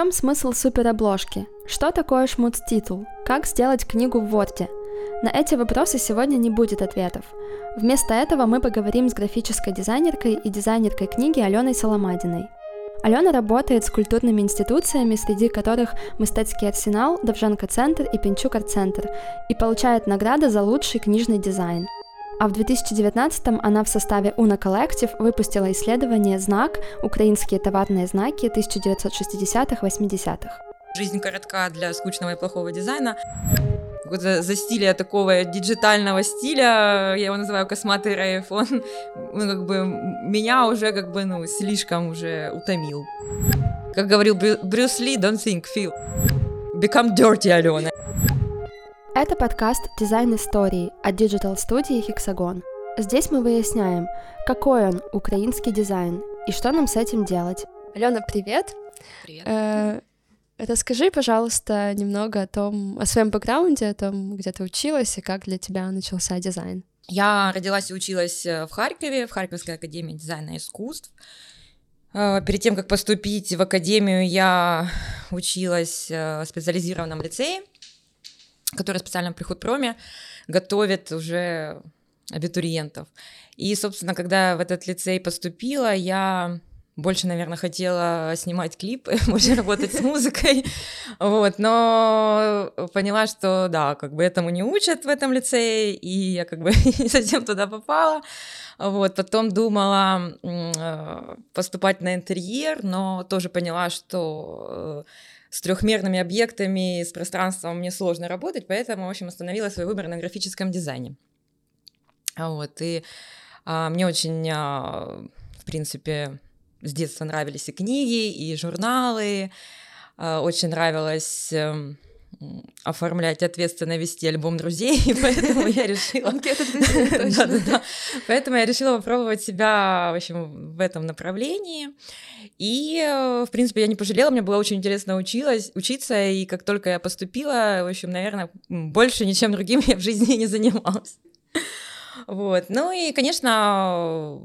чем смысл суперобложки? Что такое шмуц-титул? Как сделать книгу в Word? На эти вопросы сегодня не будет ответов. Вместо этого мы поговорим с графической дизайнеркой и дизайнеркой книги Аленой Соломадиной. Алена работает с культурными институциями, среди которых Мистецкий арсенал, Довженко-центр и Пинчук арт-центр, и получает награды за лучший книжный дизайн. А в 2019-м она в составе Уна Collective выпустила исследование «Знак. Украинские товарные знаки 1960-80-х». Жизнь коротка для скучного и плохого дизайна какое-то засилие такого диджитального стиля, я его называю косматый рейв, он, ну, как бы, меня уже, как бы, ну, слишком уже утомил. Как говорил Брю, Брюс Ли, don't think, feel. Become dirty, Алена. Это подкаст «Дизайн истории» от диджитал-студии «Хексагон». Здесь мы выясняем, какой он, украинский дизайн, и что нам с этим делать. Алена, привет! Привет. Э, Расскажи, пожалуйста, немного о том, о своем бэкграунде, о том, где ты училась и как для тебя начался дизайн. Я родилась и училась э, в Харькове, в Харьковской академии дизайна и искусств. Э, перед тем, как поступить в академию, я училась в специализированном лицее, который специально при худпроме готовит уже абитуриентов. И, собственно, когда в этот лицей поступила, я больше, наверное, хотела снимать клипы, больше работать с музыкой, вот, но поняла, что, да, как бы этому не учат в этом лицее, и я как бы не совсем туда попала, вот, потом думала э, поступать на интерьер, но тоже поняла, что э, с трехмерными объектами, с пространством мне сложно работать, поэтому, в общем, остановила свой выбор на графическом дизайне. Вот, и а, мне очень, а, в принципе, с детства нравились и книги, и журналы. А, очень нравилось эм, оформлять ответственно вести альбом друзей, и поэтому я решила... Поэтому я решила попробовать себя, в общем, в этом направлении. И, э, в принципе, я не пожалела, мне было очень интересно училась, учиться, и как только я поступила, в общем, наверное, больше ничем другим я в жизни не занималась. Вот. Ну и, конечно,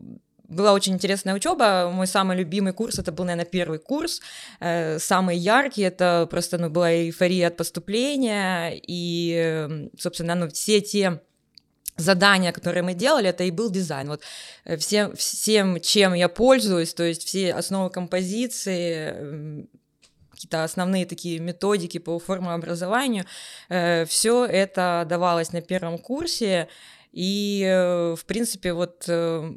была очень интересная учеба. Мой самый любимый курс это был, наверное, первый курс, э, самый яркий. Это просто ну, была эйфория от поступления и, собственно, ну, все те задания, которые мы делали, это и был дизайн. Вот э, всем, всем, чем я пользуюсь, то есть все основы композиции, какие-то основные такие методики по формообразованию, э, все это давалось на первом курсе. И, в принципе, вот э,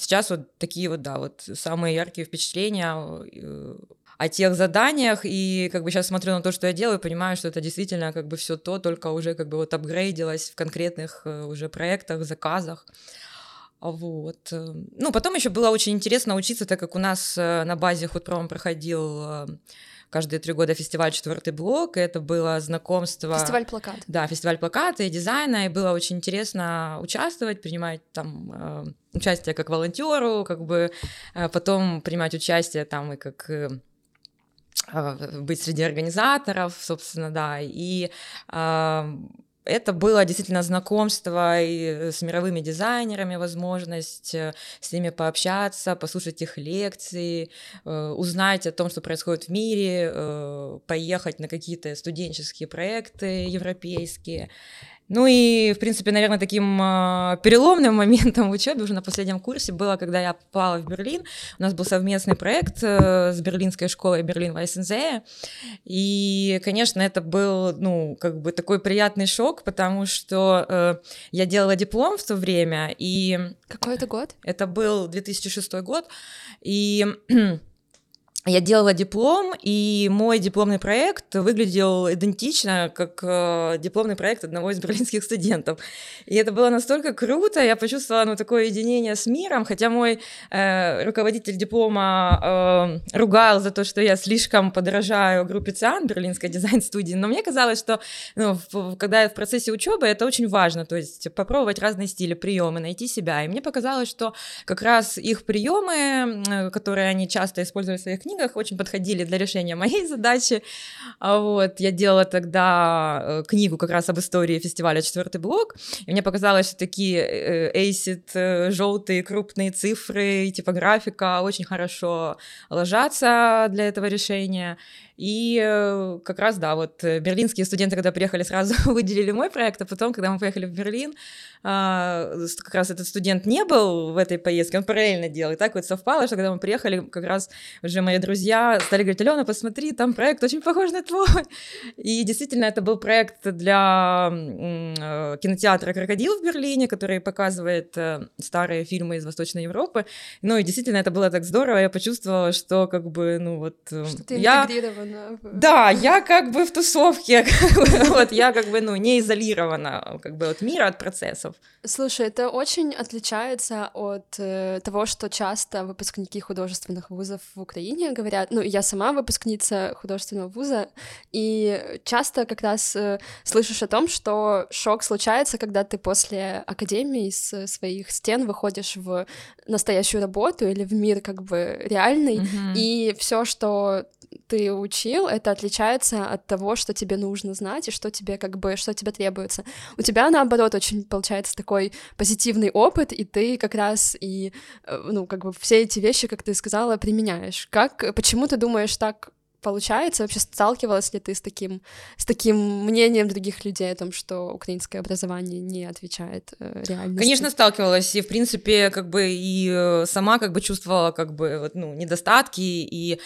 сейчас вот такие вот, да, вот самые яркие впечатления э, о тех заданиях, и как бы сейчас смотрю на то, что я делаю, понимаю, что это действительно как бы все то, только уже как бы вот апгрейдилось в конкретных э, уже проектах, заказах. Вот. Э, ну, потом еще было очень интересно учиться, так как у нас на базе Худпром проходил каждые три года фестиваль «Четвертый блок», и это было знакомство... Фестиваль плакат. Да, фестиваль плаката и дизайна, и было очень интересно участвовать, принимать там э, участие как волонтеру, как бы э, потом принимать участие там и как э, быть среди организаторов, собственно, да, и э, это было действительно знакомство и э, с мировыми дизайнерами, возможность э, с ними пообщаться, послушать их лекции, э, узнать о том, что происходит в мире, поехать на какие-то студенческие проекты европейские. Ну и, в принципе, наверное, таким э, переломным моментом в учебе уже на последнем курсе было, когда я попала в Берлин. У нас был совместный проект э, с Берлинской школой Берлин Вайсензея. И, конечно, это был, ну, как бы такой приятный шок, потому что э, я делала диплом в то время. И... Какой это год? Это был 2006 год. И я делала диплом, и мой дипломный проект выглядел идентично, как э, дипломный проект одного из берлинских студентов. И это было настолько круто, я почувствовала ну, такое единение с миром, хотя мой э, руководитель диплома э, ругал за то, что я слишком подражаю группе ЦИАН, берлинской дизайн-студии, но мне казалось, что ну, в, когда я в процессе учебы, это очень важно, то есть попробовать разные стили, приемы, найти себя. И мне показалось, что как раз их приемы, э, которые они часто использовали в своих книгах, книгах очень подходили для решения моей задачи. А вот, я делала тогда э, книгу как раз об истории фестиваля «Четвертый блок», и мне показалось, что такие э, э, желтые крупные цифры, типографика очень хорошо ложатся для этого решения. И э, как раз, да, вот э, берлинские студенты, когда приехали, сразу выделили мой проект, а потом, когда мы поехали в Берлин, а, как раз этот студент не был в этой поездке, он параллельно делал. И так вот совпало, что когда мы приехали, как раз уже мои друзья стали говорить, Алена, посмотри, там проект очень похож на твой. И действительно, это был проект для э, кинотеатра «Крокодил» в Берлине, который показывает старые фильмы из Восточной Европы. Ну и действительно, это было так здорово, я почувствовала, что как бы, ну вот... Что ты я... Да, я как бы в тусовке, вот я как бы, ну, не изолирована как бы от мира, от процессов. Слушай, это очень отличается от э, того, что часто выпускники художественных вузов в Украине говорят. Ну, я сама выпускница художественного вуза, и часто как раз э, слышишь о том, что шок случается, когда ты после академии из своих стен выходишь в настоящую работу или в мир как бы реальный, mm-hmm. и все, что ты учил, это отличается от того, что тебе нужно знать и что тебе как бы, что тебе требуется. У тебя, наоборот, очень получается такой позитивный опыт, и ты как раз и, э, ну, как бы все эти вещи, как ты сказала, применяешь. Как, почему ты думаешь так получается? Вообще сталкивалась ли ты с таким, с таким мнением других людей о том, что украинское образование не отвечает э, реальности? Конечно, сталкивалась, и, в принципе, как бы и э, сама как бы чувствовала как бы, вот, ну, недостатки, и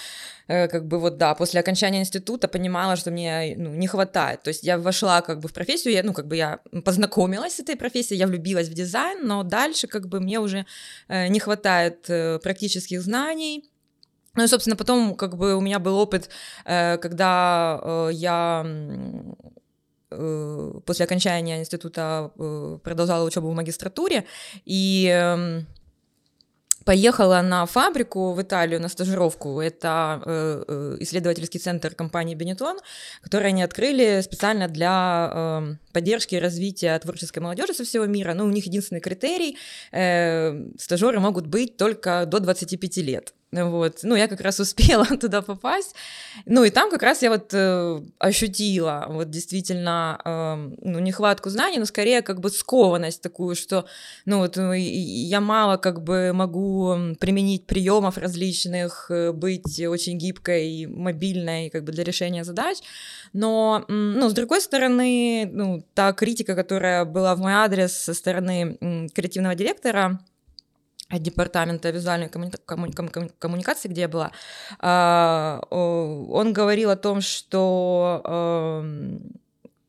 э, как бы вот, да, после окончания института понимала, что мне, ну, не хватает, то есть я вошла как бы в профессию, я, ну, как бы я познакомилась с этой профессией, я влюбилась в дизайн, но дальше как бы мне уже э, не хватает э, практических знаний, ну и, собственно, потом как бы у меня был опыт, э, когда э, я э, после окончания института продолжала учебу в магистратуре, и эм, поехала на фабрику в Италию на стажировку. Это исследовательский центр компании Benetton, который они открыли специально для э, поддержки и развития творческой молодежи со всего мира. Ну, у них единственный критерий стажеры могут быть только до 25 лет. Вот. Ну, я как раз успела туда попасть. Ну, и там как раз я вот э, ощутила вот действительно э, ну, нехватку знаний, но скорее как бы скованность такую, что, ну, вот ну, я мало как бы могу применить приемов различных, э, быть очень гибкой и мобильной как бы для решения задач. Но, ну, с другой стороны, ну, та критика, которая была в мой адрес со стороны креативного директора, департамента визуальной коммуни- коммуни- коммуникации, где я была, а, он говорил о том, что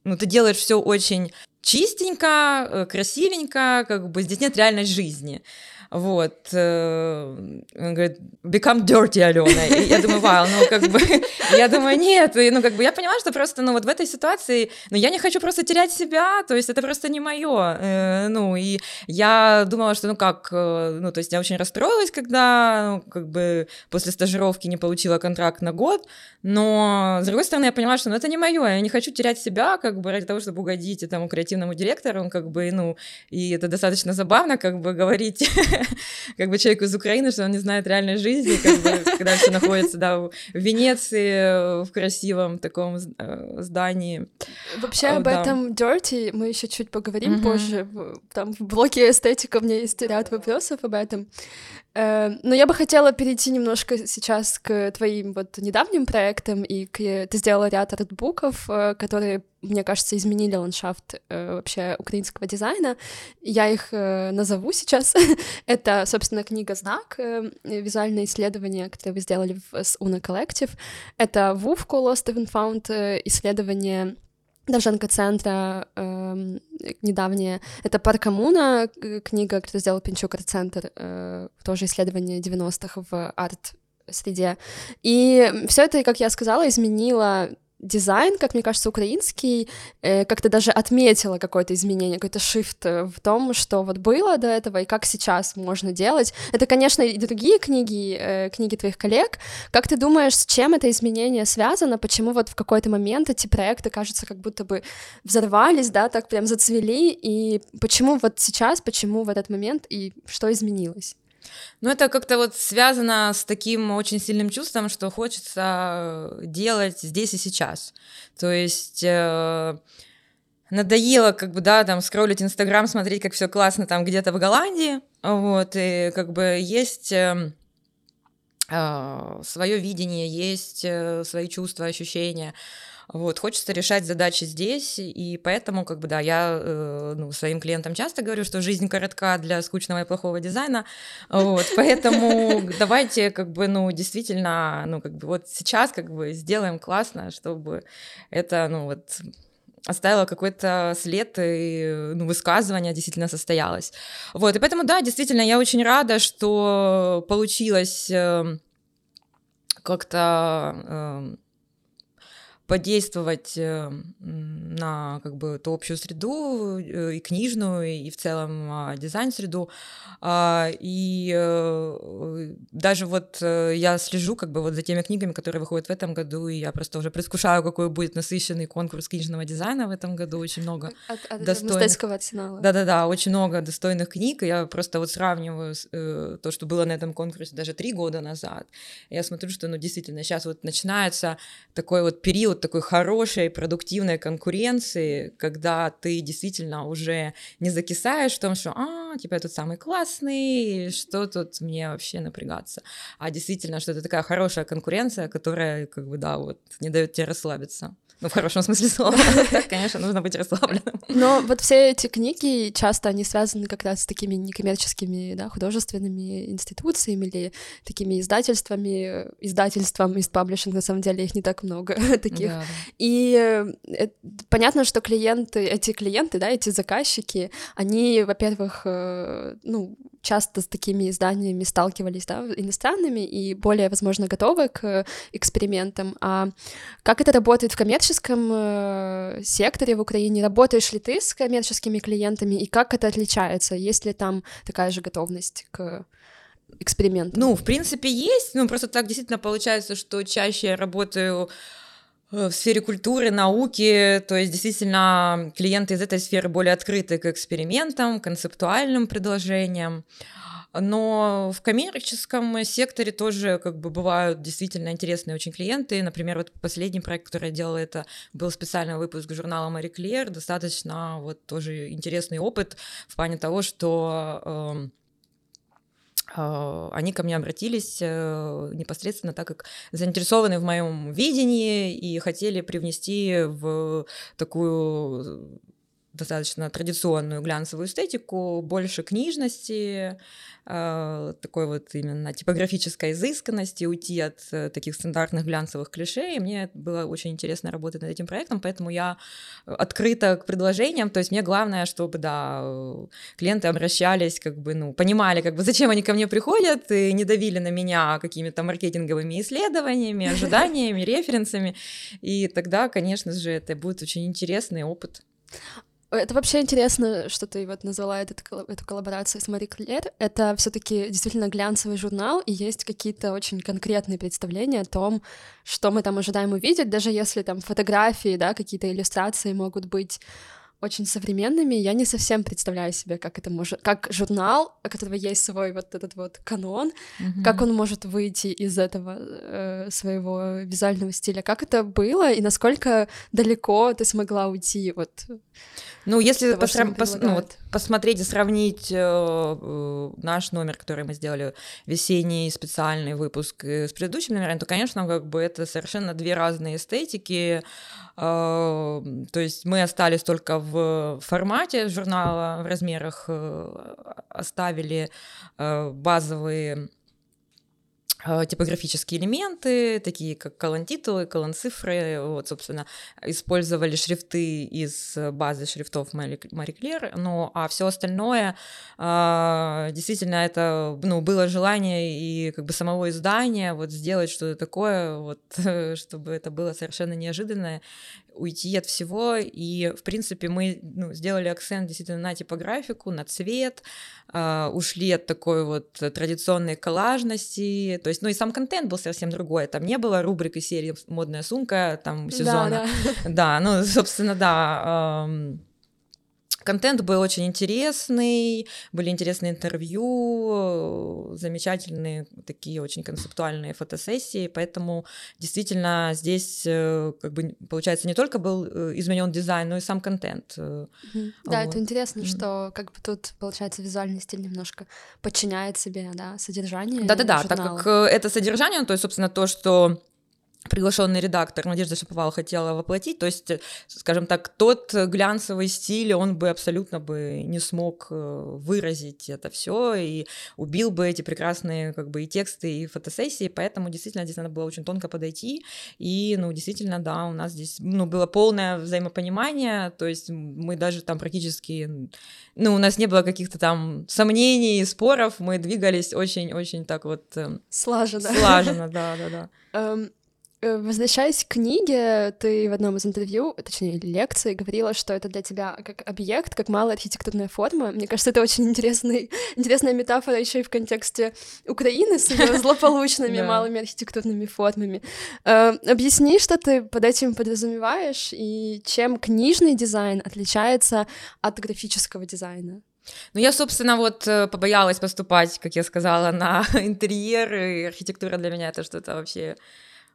ну, ты делаешь все очень чистенько, э, красивенько, как бы здесь нет реальной жизни. Вот. Э, он говорит, become dirty, Алена. И я думаю, вау, ну как бы, я думаю, нет. И, ну как бы я поняла, что просто, ну вот в этой ситуации, ну я не хочу просто терять себя, то есть это просто не мое. Э, ну и я думала, что ну как, э, ну то есть я очень расстроилась, когда, ну, как бы после стажировки не получила контракт на год, но с другой стороны я поняла, что ну это не мое, я не хочу терять себя, как бы ради того, чтобы угодить этому креативному директору, он как бы, ну, и это достаточно забавно, как бы говорить как бы человеку из Украины, что он не знает реальной жизни, как бы, когда все находится, да, в Венеции, в красивом таком э, здании. Вообще об да. этом Dirty мы еще чуть поговорим mm-hmm. позже. Там в блоке эстетика у меня есть ряд вопросов об этом. Э, но я бы хотела перейти немножко сейчас к твоим вот недавним проектам, и к... ты сделала ряд артбуков, э, которые, мне кажется, изменили ландшафт э, вообще украинского дизайна. Я их назову сейчас. Это, собственно, книга «Знак», визуальное исследование, которое вы сделали с Una Collective. Это Вувко Lost and Found, исследование Довженко центра э, недавнее. Это Паркомуна, книга, которую сделал Пинчук Арт-центр, э, тоже исследование 90-х в арт-среде. И все это, как я сказала, изменило дизайн, как мне кажется, украинский, э, как-то даже отметила какое-то изменение, какой-то шифт э, в том, что вот было до этого и как сейчас можно делать. Это, конечно, и другие книги, э, книги твоих коллег. Как ты думаешь, с чем это изменение связано? Почему вот в какой-то момент эти проекты, кажется, как будто бы взорвались, да, так прям зацвели, и почему вот сейчас, почему в этот момент, и что изменилось? Ну, это как-то вот связано с таким очень сильным чувством, что хочется делать здесь и сейчас. То есть э, надоело, как бы, да, там, скроллить Инстаграм, смотреть, как все классно там где-то в Голландии, вот, и как бы есть... Э, э, свое видение, есть э, свои чувства, ощущения. Вот, хочется решать задачи здесь, и поэтому, как бы, да, я э, ну, своим клиентам часто говорю, что жизнь коротка для скучного и плохого дизайна, вот, поэтому давайте, как бы, ну, действительно, ну, как бы, вот сейчас, как бы, сделаем классно, чтобы это, ну, вот, оставила какой-то след и ну, высказывание действительно состоялось. Вот, и поэтому, да, действительно, я очень рада, что получилось э, как-то э, подействовать э, на как бы ту общую среду э, и книжную, и в целом а, дизайн-среду. А, и э, даже вот я слежу как бы вот за теми книгами, которые выходят в этом году, и я просто уже предвкушаю, какой будет насыщенный конкурс книжного дизайна в этом году. Очень много от, от достойных... арсенала. Да-да-да, очень много достойных книг. И я просто вот сравниваю то, что было на этом конкурсе даже три года назад. Я смотрю, что ну действительно сейчас вот начинается такой вот период период такой хорошей, продуктивной конкуренции, когда ты действительно уже не закисаешь в том, что, а, типа, я тут самый классный, что тут мне вообще напрягаться, а действительно, что это такая хорошая конкуренция, которая, как бы, да, вот, не дает тебе расслабиться. Ну, в хорошем смысле слова. Конечно, нужно быть расслабленным. Но вот все эти книги часто они связаны как раз с такими некоммерческими, да, художественными институциями или такими издательствами, издательством, из паблишинг, на самом деле их не так много таких. Да, да. И э, понятно, что клиенты, эти клиенты, да, эти заказчики, они, во-первых, э, ну, часто с такими изданиями сталкивались, да, иностранными и более, возможно, готовы к экспериментам. А как это работает в коммерческом э, секторе в Украине? Работаешь ли ты с коммерческими клиентами и как это отличается? Есть ли там такая же готовность к экспериментам? Ну, в принципе, есть. Ну, просто так действительно получается, что чаще я работаю Э, в сфере культуры, науки, то есть действительно клиенты из этой сферы более открыты к экспериментам, концептуальным предложениям. Но в коммерческом секторе тоже как бы бывают действительно интересные очень клиенты. Например, вот последний проект, который я делала, это был специальный выпуск журнала Мари Клер, достаточно вот тоже интересный опыт в плане того, что э, а, они ко мне обратились э, непосредственно так как заинтересованы в моем видении и хотели привнести в такую достаточно традиционную глянцевую эстетику, больше книжности, э, такой вот именно типографической изысканности, уйти от э, таких стандартных глянцевых клише. И мне было очень интересно работать над этим проектом, поэтому я открыта к предложениям. То есть мне главное, чтобы, да, клиенты обращались, как бы, ну, понимали, как бы, зачем они ко мне приходят, и не давили на меня какими-то маркетинговыми исследованиями, ожиданиями, референсами. И тогда, конечно же, это будет очень интересный опыт. Это вообще интересно, что ты вот назвала этот, эту коллаборацию с Мари Клер. Это все таки действительно глянцевый журнал, и есть какие-то очень конкретные представления о том, что мы там ожидаем увидеть, даже если там фотографии, да, какие-то иллюстрации могут быть очень современными. Я не совсем представляю себе, как это может, как журнал, у которого есть свой вот этот вот канон, mm-hmm. как он может выйти из этого э, своего визуального стиля, как это было и насколько далеко ты смогла уйти вот. Ну, если того, пос- ну, вот, посмотреть и сравнить э, э, наш номер, который мы сделали, весенний специальный выпуск э, с предыдущим номером, то, конечно, как бы это совершенно две разные эстетики. То есть мы остались только в формате журнала, в размерах оставили базовые типографические элементы, такие как колонтитулы, колонцифры, вот, собственно, использовали шрифты из базы шрифтов Мари Клер, ну, а все остальное, а, действительно, это, ну, было желание и как бы самого издания вот сделать что-то такое, вот, чтобы это было совершенно неожиданное, уйти от всего, и, в принципе, мы ну, сделали акцент действительно на типографику, на цвет, э, ушли от такой вот традиционной коллажности, то есть, ну и сам контент был совсем другой, там не было рубрик из серии «Модная сумка», там, сезона. Да, да. да ну, собственно, да, Контент был очень интересный, были интересные интервью, замечательные такие очень концептуальные фотосессии, поэтому действительно здесь э, как бы получается не только был э, изменен дизайн, но и сам контент. Mm-hmm. Да, вот. это интересно, mm-hmm. что как бы тут получается визуальный стиль немножко подчиняет себе, да, содержание. Да-да-да, так как это содержание, то есть собственно то, что приглашенный редактор Надежда Шаповал хотела воплотить, то есть, скажем так, тот глянцевый стиль, он бы абсолютно бы не смог э, выразить это все и убил бы эти прекрасные как бы и тексты, и фотосессии, поэтому действительно здесь надо было очень тонко подойти, и, ну, действительно, да, у нас здесь, ну, было полное взаимопонимание, то есть мы даже там практически, ну, у нас не было каких-то там сомнений, споров, мы двигались очень-очень так вот... Эм, слаженно. Слаженно, да-да-да. Э, возвращаясь к книге, ты в одном из интервью, точнее, лекции, говорила, что это для тебя как объект, как малая архитектурная форма. Мне кажется, это очень интересный, интересная метафора еще и в контексте Украины с ее злополучными малыми архитектурными формами. Э, объясни, что ты под этим подразумеваешь, и чем книжный дизайн отличается от графического дизайна? Ну, я, собственно, вот э, побоялась поступать, как я сказала, на интерьер, и архитектура для меня это что-то вообще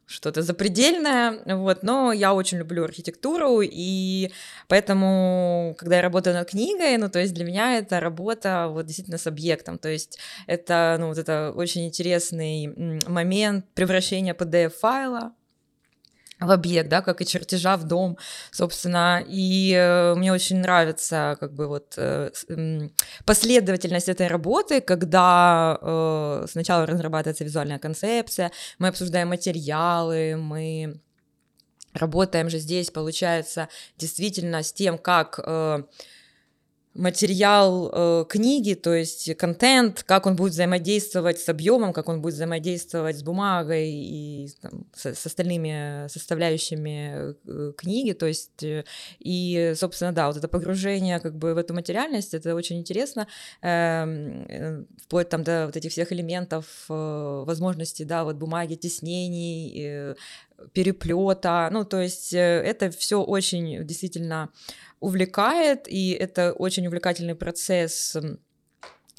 что-то запредельное, вот, но я очень люблю архитектуру, и поэтому, когда я работаю над книгой, ну, то есть для меня это работа вот действительно с объектом, то есть это, ну, вот это очень интересный момент превращения PDF-файла в объект, да, как и чертежа в дом, собственно, и э, мне очень нравится как бы вот э, последовательность этой работы, когда э, сначала разрабатывается визуальная концепция, мы обсуждаем материалы, мы работаем же здесь, получается, действительно с тем, как э, материал э, книги, то есть контент, как он будет взаимодействовать с объемом, как он будет взаимодействовать с бумагой и там, с, с остальными составляющими э, книги, то есть э, и, собственно, да, вот это погружение как бы в эту материальность, это очень интересно, эм, э, вплоть там до вот этих всех элементов э, возможностей, да, вот бумаги, теснений, э, переплета, ну, то есть э, это все очень действительно увлекает, и это очень увлекательный процесс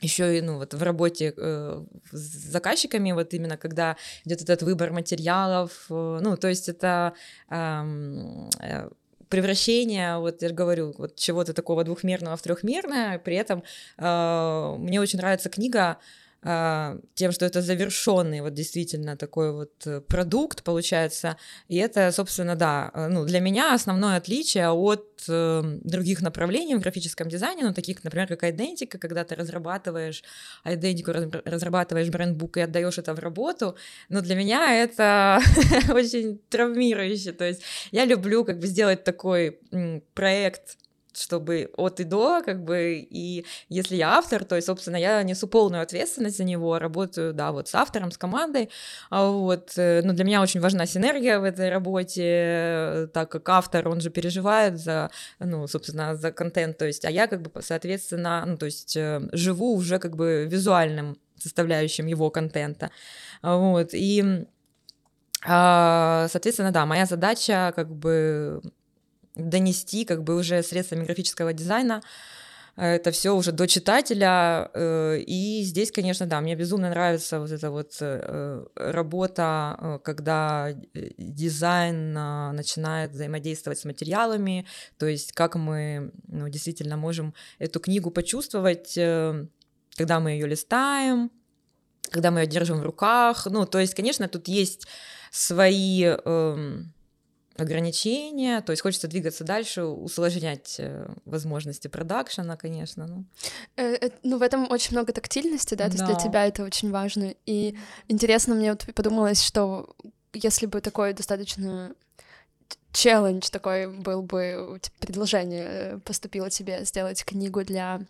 еще и ну вот в работе э, с заказчиками вот именно когда идет этот выбор материалов э, ну то есть это эм, э, превращение, вот я говорю, вот чего-то такого двухмерного в трехмерное, при этом э, мне очень нравится книга а, тем, что это завершенный вот действительно такой вот э, продукт получается, и это, собственно, да, э, ну, для меня основное отличие от э, других направлений в графическом дизайне, ну, таких, например, как идентика, когда ты разрабатываешь идентику, разрабатываешь брендбук и отдаешь это в работу, но для меня это очень травмирующе, то есть я люблю как бы сделать такой проект чтобы от и до, как бы, и если я автор, то, собственно, я несу полную ответственность за него, работаю, да, вот с автором, с командой, а вот, э, ну, для меня очень важна синергия в этой работе, так как автор, он же переживает за, ну, собственно, за контент, то есть, а я, как бы, соответственно, ну, то есть, э, живу уже, как бы, визуальным составляющим его контента, вот, и а, Соответственно, да, моя задача как бы донести как бы уже средствами графического дизайна э, это все уже до читателя. Э, и здесь, конечно, да, мне безумно нравится вот эта вот э, работа, когда дизайн начинает взаимодействовать с материалами, то есть как мы ну, действительно можем эту книгу почувствовать, когда мы ее листаем, когда мы ее держим в руках. Ну, то есть, конечно, тут есть свои эм, ограничения, то есть хочется двигаться дальше, усложнять э, возможности продакшена, конечно. Ну. Э, э, ну, в этом очень много тактильности, да, то есть для тебя это очень важно. И интересно мне вот подумалось, что если бы такой достаточно челлендж такой был бы, предложение поступило тебе сделать книгу для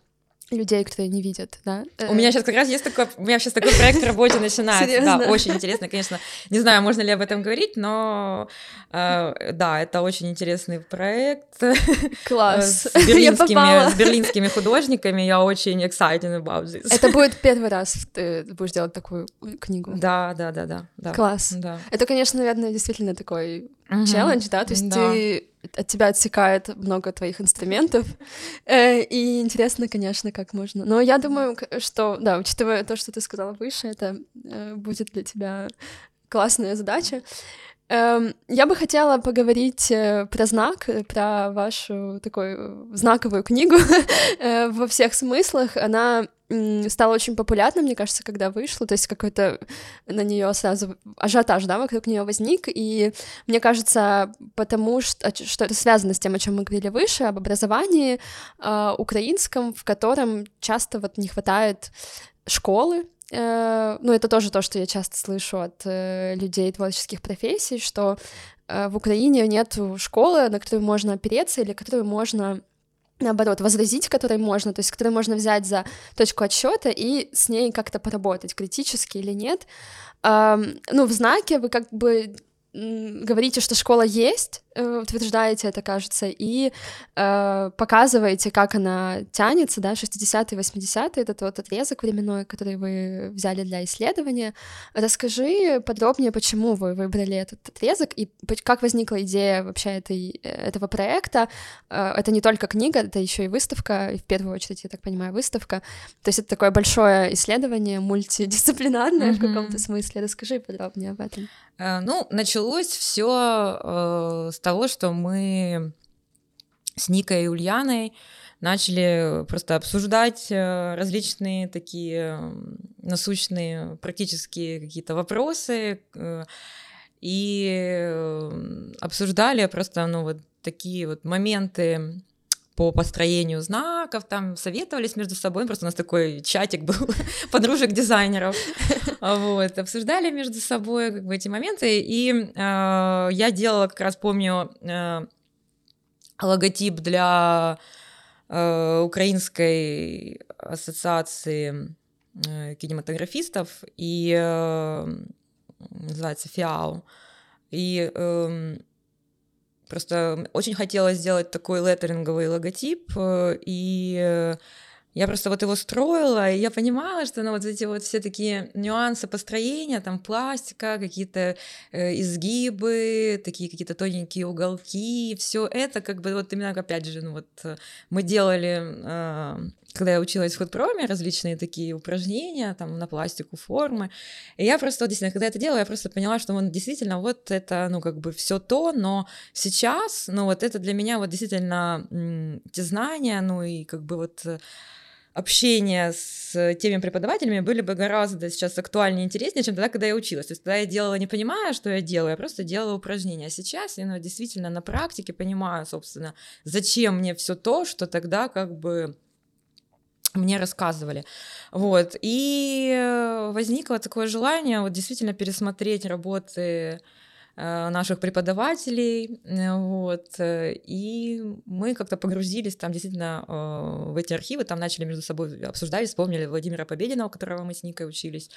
людей, которые не видят, да? У меня сейчас как раз есть такой, у меня сейчас такой проект в работе начинается, да, очень интересно, конечно. Не знаю, можно ли об этом говорить, но э, да, это очень интересный проект. Класс. С берлинскими, с берлинскими художниками, я очень excited about this. Это будет первый раз ты будешь делать такую книгу. Да, да, да, да. да. Класс. Да. Это, конечно, наверное, действительно такой челлендж, да, то есть да. ты от тебя отсекает много твоих инструментов, э, и интересно, конечно, как можно. Но я думаю, что, да, учитывая то, что ты сказала выше, это э, будет для тебя классная задача. Эм, я бы хотела поговорить э, про знак, про вашу такую знаковую книгу во всех смыслах. Она стала очень популярна, мне кажется, когда вышла, то есть какой-то на нее сразу ажиотаж, да, вокруг нее возник, и мне кажется, потому что, что это связано с тем, о чем мы говорили выше, об образовании э, украинском, в котором часто вот не хватает школы, э, ну, это тоже то, что я часто слышу от э, людей творческих профессий, что э, в Украине нет школы, на которую можно опереться или которую можно наоборот, возразить, которой можно, то есть которой можно взять за точку отсчета и с ней как-то поработать, критически или нет. Эм, ну, в знаке вы как бы говорите, что школа есть, Э, утверждаете это, кажется, и э, показываете, как она тянется, да, 60-е, 80-е, этот вот отрезок временной, который вы взяли для исследования. Расскажи подробнее, почему вы выбрали этот отрезок и как возникла идея вообще этой, э, этого проекта. Э, это не только книга, это еще и выставка, и в первую очередь, я так понимаю, выставка. То есть это такое большое исследование, мультидисциплинарное mm-hmm. в каком-то смысле. Расскажи подробнее об этом. Э, ну, началось все с того, что мы с Никой и Ульяной начали просто обсуждать э, различные такие насущные практические какие-то вопросы э, и обсуждали просто ну вот такие вот моменты по построению знаков, там советовались между собой, просто у нас такой чатик был подружек дизайнеров, вот, обсуждали между собой как бы эти моменты, и э, я делала, как раз помню, э, логотип для э, Украинской ассоциации э, кинематографистов, и э, называется ФИАУ, и э, Просто очень хотелось сделать такой леттеринговый логотип, э, и э, я просто вот его строила, и я понимала, что ну, вот эти вот все такие нюансы построения, там пластика, какие-то э, изгибы, такие какие-то тоненькие уголки, все это как бы вот именно, опять же, ну вот э, мы делали, когда я училась в худпроме, различные такие упражнения там на пластику формы, и я просто действительно, когда это делала, я просто поняла, что вот действительно вот это, ну как бы все то, но сейчас, ну вот это для меня вот действительно те знания, ну и как бы вот общения с теми преподавателями были бы гораздо сейчас актуальнее и интереснее, чем тогда, когда я училась. То есть тогда я делала, не понимая, что я делаю, я просто делала упражнения. А сейчас я ну, действительно на практике понимаю, собственно, зачем мне все то, что тогда как бы мне рассказывали. Вот. И возникло такое желание вот действительно пересмотреть работы Э, наших преподавателей, э, вот, э, и мы как-то погрузились там действительно в эти архивы, там начали между собой обсуждать, вспомнили Владимира Победина, у которого мы с Никой учились,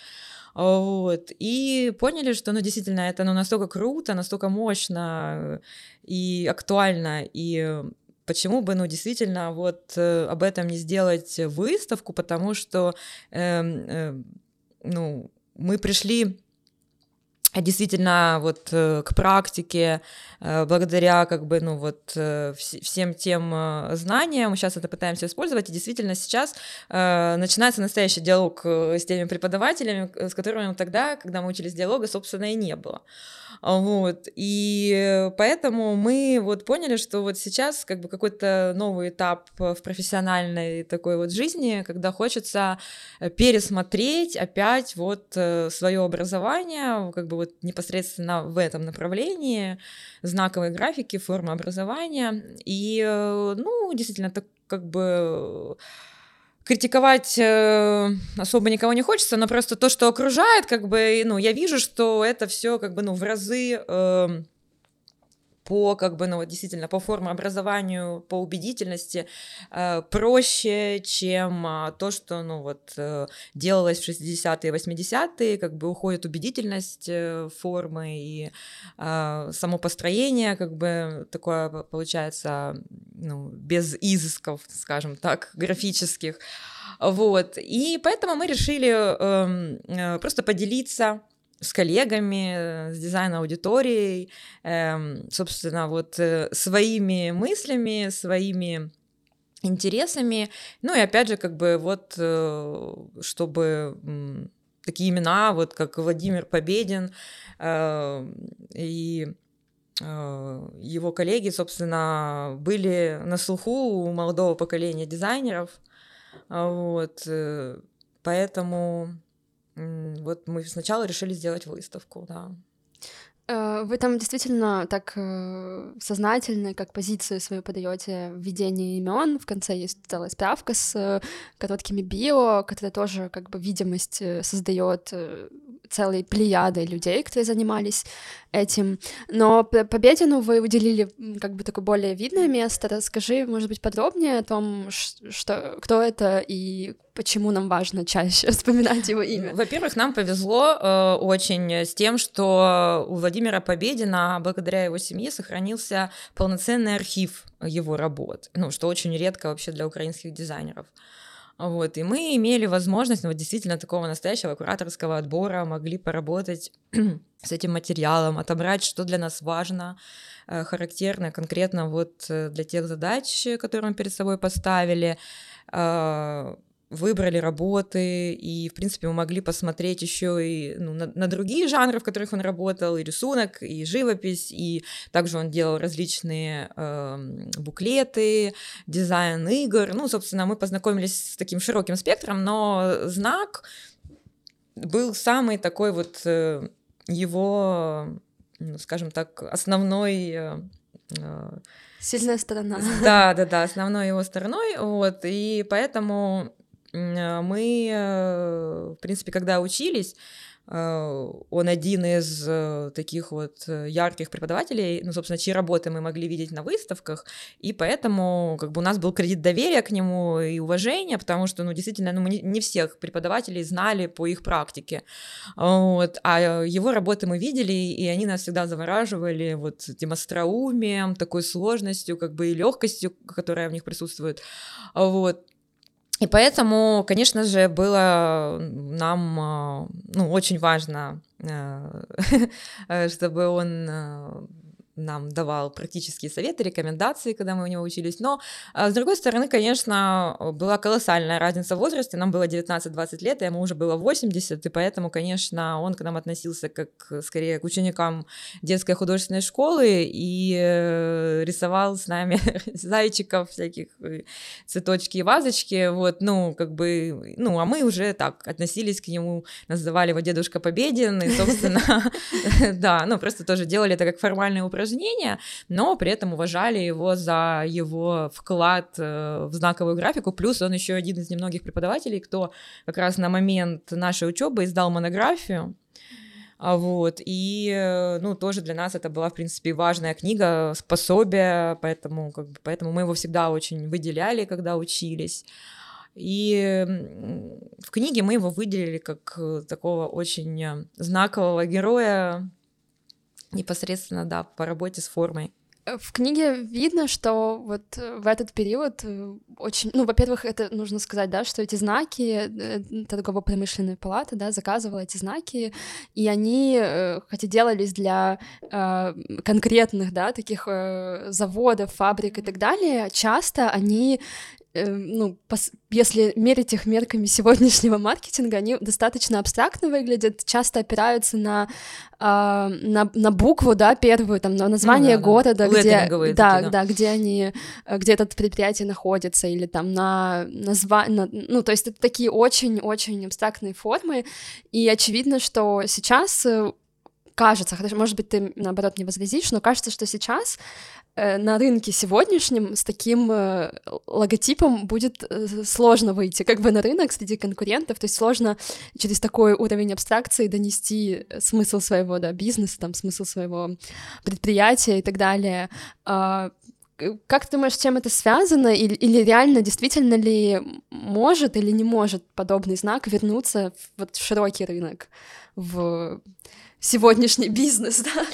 вот, и поняли, что, ну, действительно, это, ну, настолько круто, настолько мощно и актуально, и почему бы, ну, действительно, вот об этом не сделать выставку, потому что, э, э, ну, мы пришли действительно вот э, к практике, э, благодаря как бы, ну вот э, всем тем знаниям, мы сейчас это пытаемся использовать, и действительно сейчас начинается настоящий диалог с теми преподавателями, с которыми тогда, когда мы учились диалога, собственно, и не было. Вот. И поэтому мы вот поняли, что вот сейчас как бы какой-то новый этап в профессиональной такой вот жизни, когда хочется пересмотреть опять вот свое образование, как бы вот непосредственно в этом направлении, знаковой графики, формы образования. И, ну, действительно, так как бы критиковать э, особо никого не хочется, но просто то, что окружает, как бы, ну, я вижу, что это все как бы, ну, в разы э, по, как бы, ну, вот действительно, по форме образованию, по убедительности э, проще, чем э, то, что, ну, вот, э, делалось в 60-е, 80-е, как бы уходит убедительность э, формы и э, само построение, как бы, такое получается, ну, без изысков, скажем так, графических, вот, и поэтому мы решили эм, э, просто поделиться с коллегами, с дизайн-аудиторией, эм, собственно, вот э, своими мыслями, своими интересами, ну и опять же, как бы вот, э, чтобы такие имена, вот как Владимир Победин э, и его коллеги, собственно, были на слуху у молодого поколения дизайнеров, вот, поэтому вот мы сначала решили сделать выставку, да. Э, вы там действительно так э, сознательно, как позицию свою подаете введение имен. В конце есть целая справка с э, короткими био, которая тоже как бы видимость создает целой плеядой людей, которые занимались этим. Но Победину вы уделили как бы такое более видное место. Расскажи, может быть, подробнее о том, что, кто это и почему нам важно чаще вспоминать его имя. Во-первых, нам повезло э, очень с тем, что у Владимира Победина, благодаря его семье, сохранился полноценный архив его работ, ну, что очень редко вообще для украинских дизайнеров. Вот, и мы имели возможность, ну, вот действительно такого настоящего кураторского отбора, могли поработать с этим материалом, отобрать, что для нас важно, э, характерно конкретно вот э, для тех задач, которые мы перед собой поставили, а, выбрали работы, и, в принципе, мы могли посмотреть еще и ну, на, на другие жанры, в которых он работал, и рисунок, и живопись, и также он делал различные э, буклеты, дизайн игр. Ну, собственно, мы познакомились с таким широким спектром, но знак был самый такой вот э, его, ну, скажем так, основной... Э, э Сильная сторона. Да, да, да, основной его стороной, вот, и поэтому мы, э, в принципе, когда учились, э, он один из таких вот ярких преподавателей, ну, собственно, чьи работы мы могли видеть на выставках, и поэтому как бы у нас был кредит доверия к нему и уважения, потому что, ну, действительно, ну, мы не всех преподавателей знали по их практике, вот, а его работы мы видели, и они нас всегда завораживали вот этим остроумием, такой сложностью, как бы и легкостью, которая в них присутствует, вот, и поэтому, конечно же, было нам а, ну, очень важно, э, чтобы он э, нам давал практические советы, рекомендации, когда мы у него учились. Но, а, с другой стороны, конечно, была колоссальная разница в возрасте. Нам было 19-20 лет, а ему уже было 80, и поэтому, конечно, он к нам относился как скорее к ученикам детской художественной школы и э, рисовал с нами зайчиков, всяких э, цветочки и вазочки, вот, ну, как бы, ну, а мы уже так относились к нему, называли его Дедушка Победин, и, собственно, да, ну, просто тоже делали это как формальное упражнение, упражнения, но при этом уважали его за его вклад э, в знаковую графику. Плюс он еще один из немногих преподавателей, кто как раз на момент нашей учебы издал монографию. А вот, и, э, ну, тоже для нас это была, в принципе, важная книга, способие, поэтому, как бы, поэтому мы его всегда очень выделяли, когда учились. И в книге мы его выделили как э, такого очень знакового героя непосредственно, да, по работе с формой. Э, в книге видно, что вот э, в этот период э, очень, ну, во-первых, это нужно сказать, да, что эти знаки, торгово-промышленная палата, да, заказывала эти знаки, и они, хотя делались для э, конкретных, да, таких э, заводов, фабрик и так далее, часто они ну, если мерить их мерками сегодняшнего маркетинга, они достаточно абстрактно выглядят, часто опираются на, а, на, на букву, да, первую, там, на название ну, да, города, да. где, да, да, да, где они, где этот предприятие находится, или там на название, ну, то есть это такие очень-очень абстрактные формы, и очевидно, что сейчас э, кажется, хотя, может быть, ты, наоборот, не возразишь, но кажется, что сейчас Э, на рынке сегодняшнем с таким э, логотипом будет э, сложно выйти как бы на рынок среди конкурентов, то есть сложно через такой уровень абстракции донести смысл своего да, бизнеса, там, смысл своего предприятия и так далее. А, как ты думаешь, с чем это связано? Или, или реально, действительно ли может или не может подобный знак вернуться в, вот, в широкий рынок, в сегодняшний бизнес, да?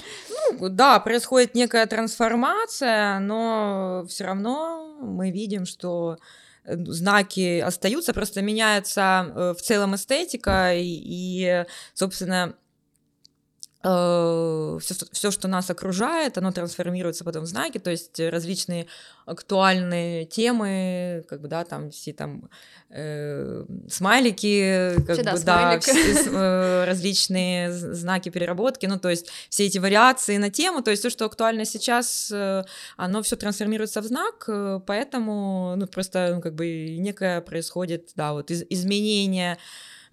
Ну, да, происходит некая трансформация, но все равно мы видим, что э, знаки остаются, просто меняется э, в целом эстетика, и, и собственно, все, все, что нас окружает, оно трансформируется потом в знаки, то есть различные актуальные темы, как бы, да, там все там э, смайлики, как Всегда бы, смайлик. да, все, э, различные знаки переработки, ну, то есть все эти вариации на тему, то есть то, что актуально сейчас, э, оно все трансформируется в знак, э, поэтому, ну, просто, ну, как бы некое происходит, да, вот из, изменение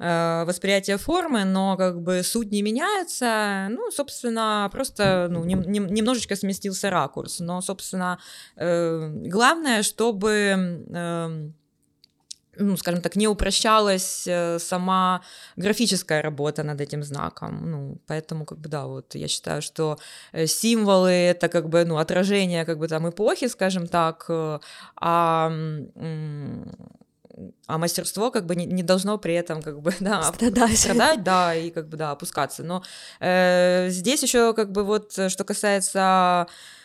Э, восприятие формы, но как бы суть не меняется, ну, собственно, просто ну, нем, нем, немножечко сместился ракурс, но, собственно, э, главное, чтобы э, ну, скажем так, не упрощалась э, сама графическая работа над этим знаком. Ну, поэтому, как бы, да, вот я считаю, что э, символы — это как бы, ну, отражение, как бы, там, эпохи, скажем так, а а мастерство как бы не, не должно при этом как бы да, страдать. страдать, да, и как бы да, опускаться. Но э, здесь еще как бы вот что касается Э,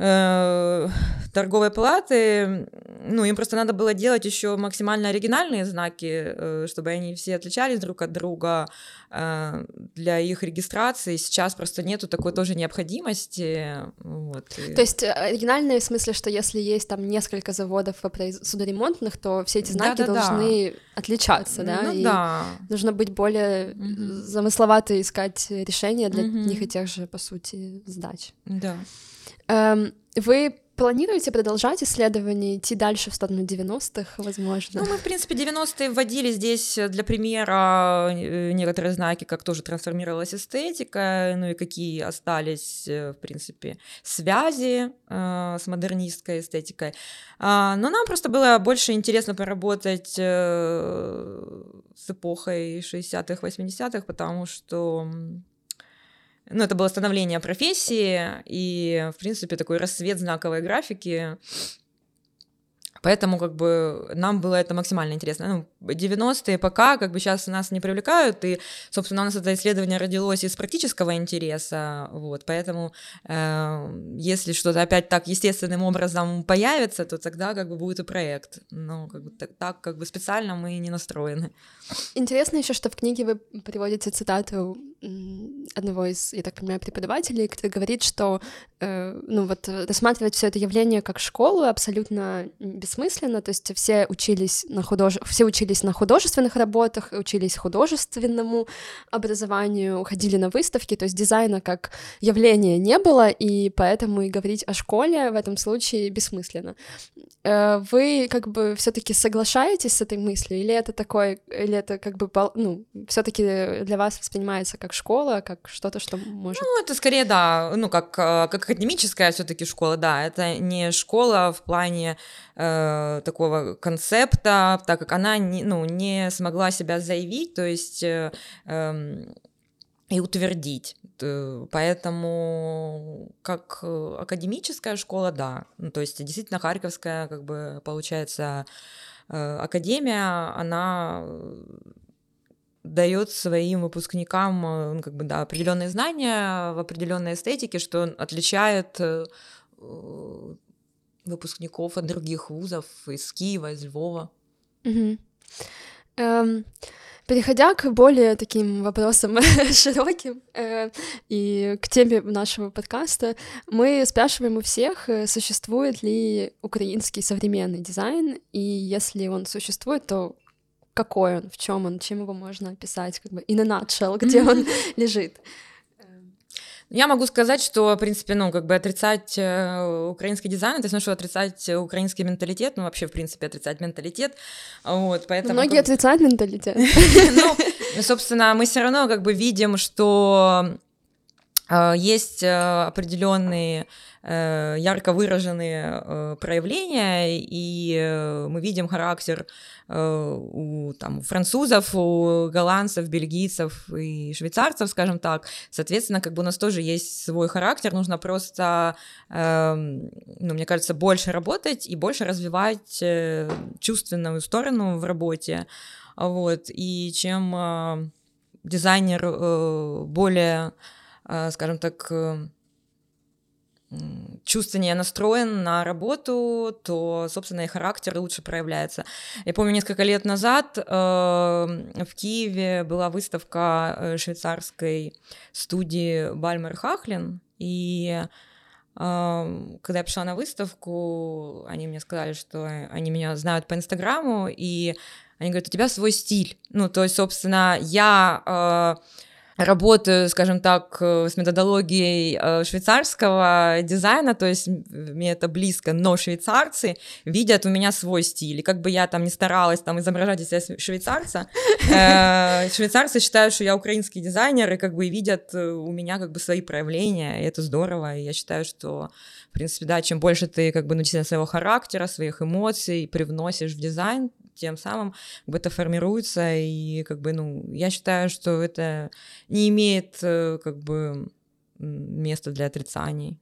торговой палаты, ну, им просто надо было делать еще максимально оригинальные знаки, э, чтобы они все отличались друг от друга э, для их регистрации. Сейчас просто нету такой тоже необходимости. Вот. То есть оригинальные в смысле, что если есть там несколько заводов судоремонтных, то все эти знаки да, да, должны да. отличаться, да? Ну, И да. нужно быть более угу. замысловато искать решения для угу. них и тех же, по сути, задач. Да. Эм, вы планируете продолжать исследование, идти дальше в сторону 90-х, возможно? Ну, мы, в принципе, 90-е вводили здесь для примера э, некоторые знаки, как тоже трансформировалась эстетика, ну и какие остались, э, в принципе, связи э, с модернистской эстетикой. А, но нам просто было больше интересно поработать э, с эпохой 60-х, 80-х, потому что ну, это было становление профессии и, в принципе, такой рассвет знаковой графики. Поэтому как бы нам было это максимально интересно. Ну, 90-е пока как бы сейчас нас не привлекают, и, собственно, у нас это исследование родилось из практического интереса, вот, поэтому э, если что-то опять так естественным образом появится, то тогда как бы будет и проект. Но как бы так, так как бы специально мы не настроены. Интересно еще, что в книге вы приводите цитату одного из, я так понимаю, преподавателей, который говорит, что э, ну вот рассматривать все это явление как школу абсолютно бессмысленно, то есть все учились на худож... все учились на художественных работах, учились художественному образованию, ходили на выставки, то есть дизайна как явления не было, и поэтому и говорить о школе в этом случае бессмысленно. Э, вы как бы все-таки соглашаетесь с этой мыслью, или это такой, или это как бы ну все-таки для вас воспринимается как как школа, как что-то, что может... Ну, это скорее, да, ну, как, э, как академическая все таки школа, да, это не школа в плане э, такого концепта, так как она не, ну, не смогла себя заявить, то есть... Э, э, и утвердить. Поэтому как академическая школа, да. Ну, то есть действительно Харьковская, как бы, получается, э, академия, она дает своим выпускникам э, ну, как бы, да, определенные знания в определенной эстетике, что отличает э, выпускников от других вузов из Киева, из Львова. Угу. Эм, переходя к более таким вопросам широким э, и к теме нашего подкаста, мы спрашиваем у всех, э, существует ли украинский современный дизайн, и если он существует, то какой он, в чем он, чем его можно описать, как бы in a nutshell, где он лежит. Я могу сказать, что, в принципе, ну, как бы отрицать э, украинский дизайн, это значит, что отрицать украинский менталитет, ну, вообще, в принципе, отрицать менталитет, вот, поэтому... Многие как... отрицают менталитет. Ну, собственно, мы все равно как бы видим, что есть э, определенные Э, ярко выраженные э, проявления, и мы видим характер у там, французов, у голландцев, бельгийцев и швейцарцев, скажем так. Соответственно, как бы у нас тоже есть свой характер, нужно просто, эм, ну, мне кажется, больше работать и больше развивать чувственную сторону в работе. Вот. И чем дизайнер более, скажем так, чувственнее настроен на работу, то, собственно, и характер лучше проявляется. Я помню, несколько лет назад э, в Киеве была выставка э, швейцарской студии Бальмер Хахлин, и когда я пришла на выставку, они мне сказали, что они меня знают по Инстаграму, и они говорят, у тебя свой стиль. Ну, то есть, собственно, я э, работаю, скажем так, э, с методологией э, швейцарского дизайна, то есть мне это близко, но швейцарцы видят у меня свой стиль, и как бы я там не старалась там изображать из себя швейцарца, э, швейцарцы считают, что я украинский дизайнер, и как бы видят у меня как бы свои проявления, и это здорово, и я считаю, что, в принципе, да, чем больше ты как бы научишься своего характера, своих эмоций привносишь в дизайн, тем самым как бы это формируется, и как бы, ну, я считаю, что это не имеет э, как бы места для отрицаний.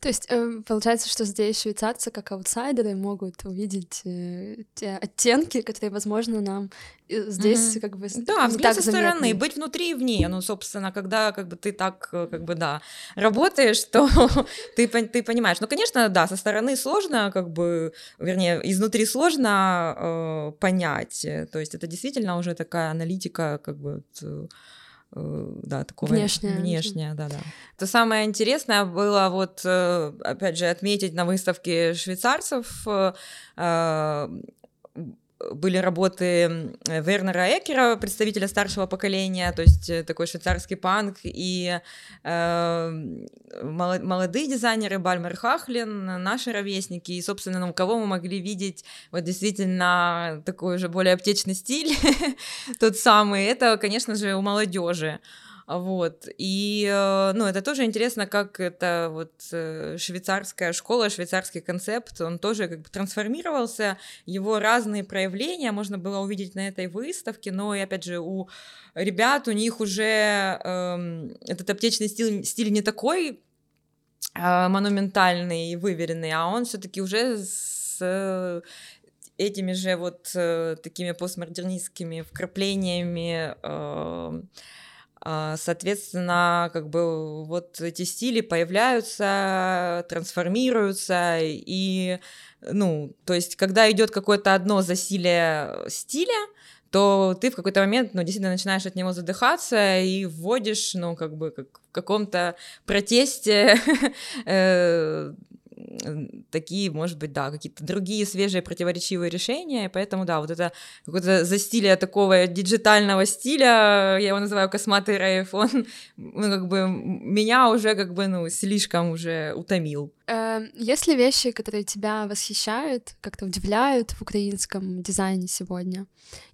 То есть э, получается, что здесь швейцарцы как аутсайдеры могут увидеть э, те оттенки, которые, возможно, нам э, здесь mm-hmm. как бы да, взгляд со заметны. стороны, быть внутри и вне. Ну, собственно, когда как бы ты так как бы да работаешь, то ты ты понимаешь. Ну, конечно, да, со стороны сложно, как бы, вернее, изнутри сложно э, понять. То есть это действительно уже такая аналитика, как бы. Вот, Э, да, такого внешнее, внешнее, да, да. То самое интересное было вот, э, опять же, отметить на выставке швейцарцев э, были работы Вернера Экера, представителя старшего поколения, то есть э, такой швейцарский панк, и э, молодые дизайнеры Бальмер Хахлин, наши ровесники, и, собственно, ну, кого мы могли видеть вот действительно такой уже более аптечный стиль, тот самый, это, конечно же, у молодежи. Вот. И, э, ну, это тоже интересно, как это вот э, швейцарская школа, швейцарский концепт, он тоже как бы трансформировался, его разные проявления можно было увидеть на этой выставке, но и, опять же, у ребят, у них уже эм, этот аптечный стиль, стиль не такой э, монументальный и выверенный, а он все-таки уже с этими же вот э, такими постмодернистскими вкраплениями э, соответственно, как бы вот эти стили появляются, трансформируются, и, ну, то есть, когда идет какое-то одно засилие стиля, то ты в какой-то момент, ну, действительно начинаешь от него задыхаться и вводишь, ну, как бы, как в каком-то протесте э, такие, может быть, да, какие-то другие свежие противоречивые решения, и поэтому, да, вот это какое-то застилие такого диджитального стиля, я его называю косматый рейв, он, ну, как бы, меня уже, как бы, ну, слишком уже утомил. Эм, есть ли вещи, которые тебя восхищают, как-то удивляют в украинском дизайне сегодня?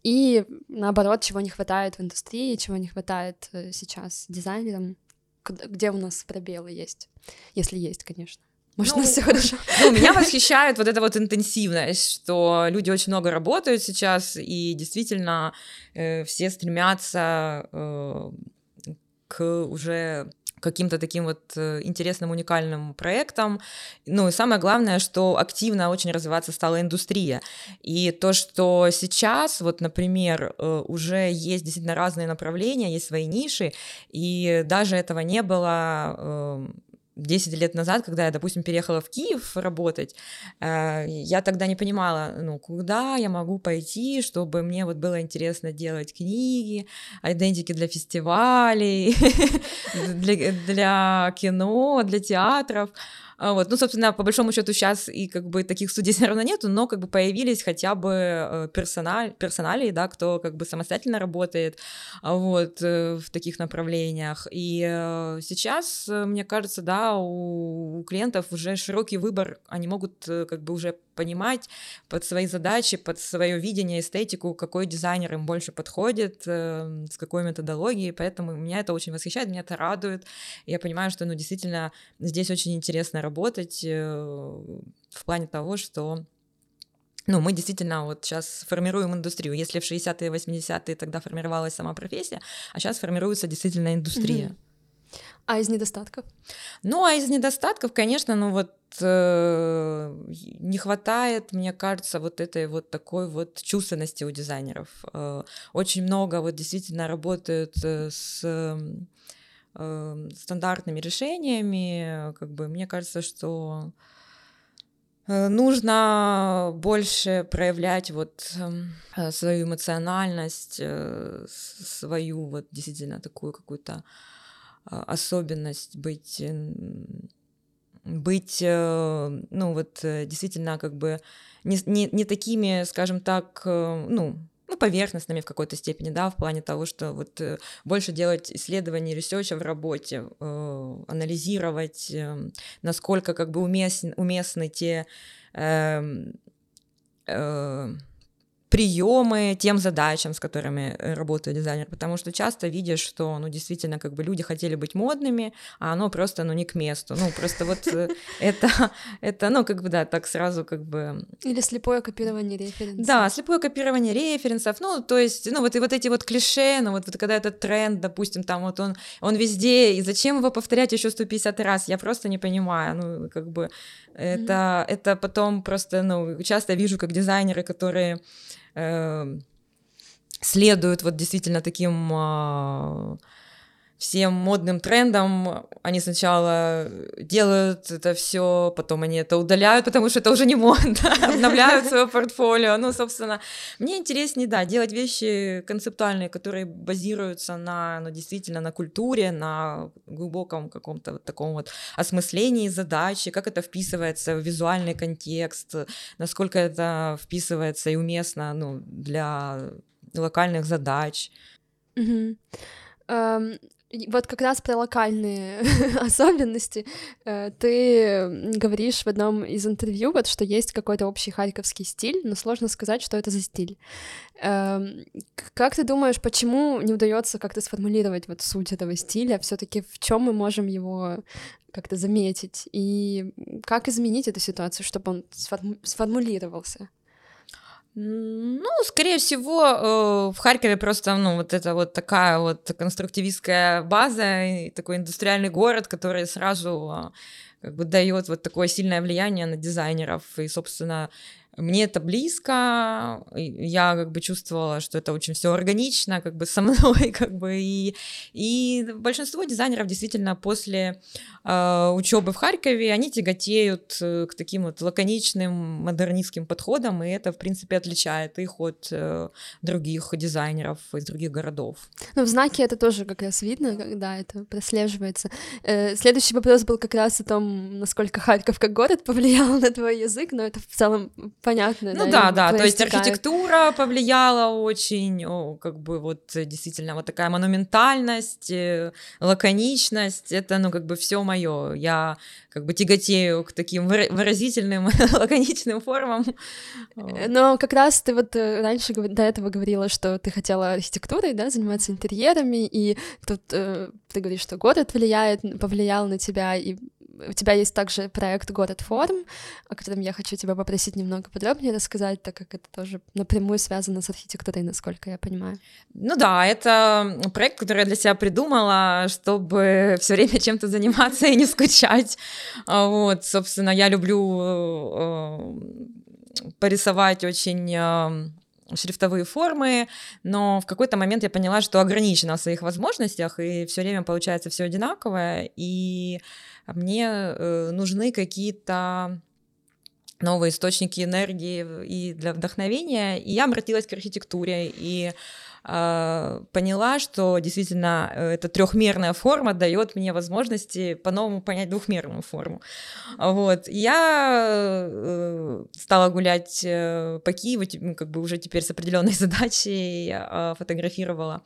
И, наоборот, чего не хватает в индустрии, чего не хватает э, сейчас дизайнерам? Где у нас пробелы есть? Если есть, конечно. Может, ну, у нас все хорошо. Ну, меня восхищает вот эта вот интенсивность, что люди очень много работают сейчас, и действительно э, все стремятся э, к уже каким-то таким вот э, интересным, уникальным проектам. Ну и самое главное, что активно очень развиваться стала индустрия. И то, что сейчас, вот, например, э, уже есть действительно разные направления, есть свои ниши, и даже этого не было эм, 10 лет назад, когда я, допустим, переехала в Киев работать, э, я тогда не понимала, ну, куда я могу пойти, чтобы мне вот было интересно делать книги, идентики для фестивалей, для кино, для театров. А, вот. Ну, собственно, по большому счету сейчас и как бы таких студий все равно нету, но как бы появились хотя бы э, персональ, персоналии, да, кто как бы самостоятельно работает а, вот, э, в таких направлениях. И э, сейчас, мне кажется, да, у, у клиентов уже широкий выбор, они могут как бы уже понимать под свои задачи, под свое видение, эстетику, какой дизайнер им больше подходит, с какой методологией, поэтому меня это очень восхищает, меня это радует. Я понимаю, что, ну, действительно, здесь очень интересно работать э, в плане того, что ну, мы действительно вот сейчас формируем индустрию. Если в 60-е, 80-е тогда формировалась сама профессия, а сейчас формируется действительно индустрия. Mm-hmm. А из недостатков? Ну, а из недостатков, конечно, ну вот э, не хватает, мне кажется, вот этой вот такой вот чувственности у дизайнеров. Э, очень много вот действительно работают э, с э, стандартными решениями, как бы мне кажется, что э, нужно больше проявлять вот эм, свою эмоциональность, свою вот действительно такую какую-то особенность быть быть, ну вот действительно как бы не, не, не такими, скажем так, ну ну, поверхностными в какой-то степени, да, в плане того, что вот э, больше делать исследований, ресерча в работе, э, анализировать, э, насколько как бы уместны, уместны те э, э, приемы тем задачам, с которыми э, работает дизайнер, потому что часто видишь, что, ну, действительно, как бы люди хотели быть модными, а оно просто, ну, не к месту, ну, просто вот э, это, это, ну, как бы, да, так сразу как бы... Или слепое копирование референсов. Да, слепое копирование референсов, ну, то есть, ну, вот и вот эти вот клише, ну, вот, вот когда этот тренд, допустим, там вот он, он везде, и зачем его повторять еще 150 раз, я просто не понимаю, ну, как бы, это, mm-hmm. это потом просто, ну, часто вижу, как дизайнеры, которые э, следуют вот действительно таким э, всем модным трендам. Они сначала делают это все, потом они это удаляют, потому что это уже не модно, обновляют свое портфолио. Ну, собственно, мне интереснее, да, делать вещи концептуальные, которые базируются на, ну, действительно, на культуре, на глубоком каком-то вот таком вот осмыслении задачи, как это вписывается в визуальный контекст, насколько это вписывается и уместно, ну, для локальных задач. Mm-hmm. Um, вот как раз про локальные особенности э, ты говоришь в одном из интервью, вот что есть какой-то общий харьковский стиль, но сложно сказать, что это за стиль. Эм, как ты думаешь, почему не удается как-то сформулировать вот суть этого стиля? Все-таки в чем мы можем его как-то заметить? И как изменить эту ситуацию, чтобы он сформулировался? Ну, скорее всего, э, в Харькове просто, ну, вот это вот такая вот конструктивистская база, и такой индустриальный город, который сразу а, как бы дает вот такое сильное влияние на дизайнеров, и, собственно, мне это близко, я как бы чувствовала, что это очень все органично, как бы со мной, как бы и, и большинство дизайнеров действительно после э, учебы в Харькове, они тяготеют э, к таким вот лаконичным модернистским подходам, и это, в принципе, отличает их от э, других дизайнеров из других городов. Ну, в знаке это тоже как раз видно, когда это прослеживается. Э, следующий вопрос был как раз о том, насколько Харьков как город повлиял на твой язык, но это в целом понятно. Ну да, да, да то есть архитектура повлияла очень, о, как бы вот действительно вот такая монументальность, э, лаконичность, это ну как бы все мое. Я как бы тяготею к таким выразительным, лаконичным формам. Э, но как раз ты вот э, раньше до этого говорила, что ты хотела архитектурой, да, заниматься интерьерами, и тут э, ты говоришь, что город влияет, повлиял на тебя, и у тебя есть также проект «Город форм», о котором я хочу тебя попросить немного подробнее рассказать, так как это тоже напрямую связано с архитектурой, насколько я понимаю. Ну да, это проект, который я для себя придумала, чтобы все время чем-то заниматься и не скучать. А вот, собственно, я люблю э, порисовать очень э, шрифтовые формы, но в какой-то момент я поняла, что ограничена в своих возможностях, и все время получается все одинаковое, и мне э, нужны какие-то новые источники энергии и для вдохновения, и я обратилась к архитектуре, и э, поняла, что действительно э, эта трехмерная форма дает мне возможности по-новому понять двухмерную форму. Вот. Я э, стала гулять э, по Киеву, как бы уже теперь с определенной задачей, э, фотографировала а,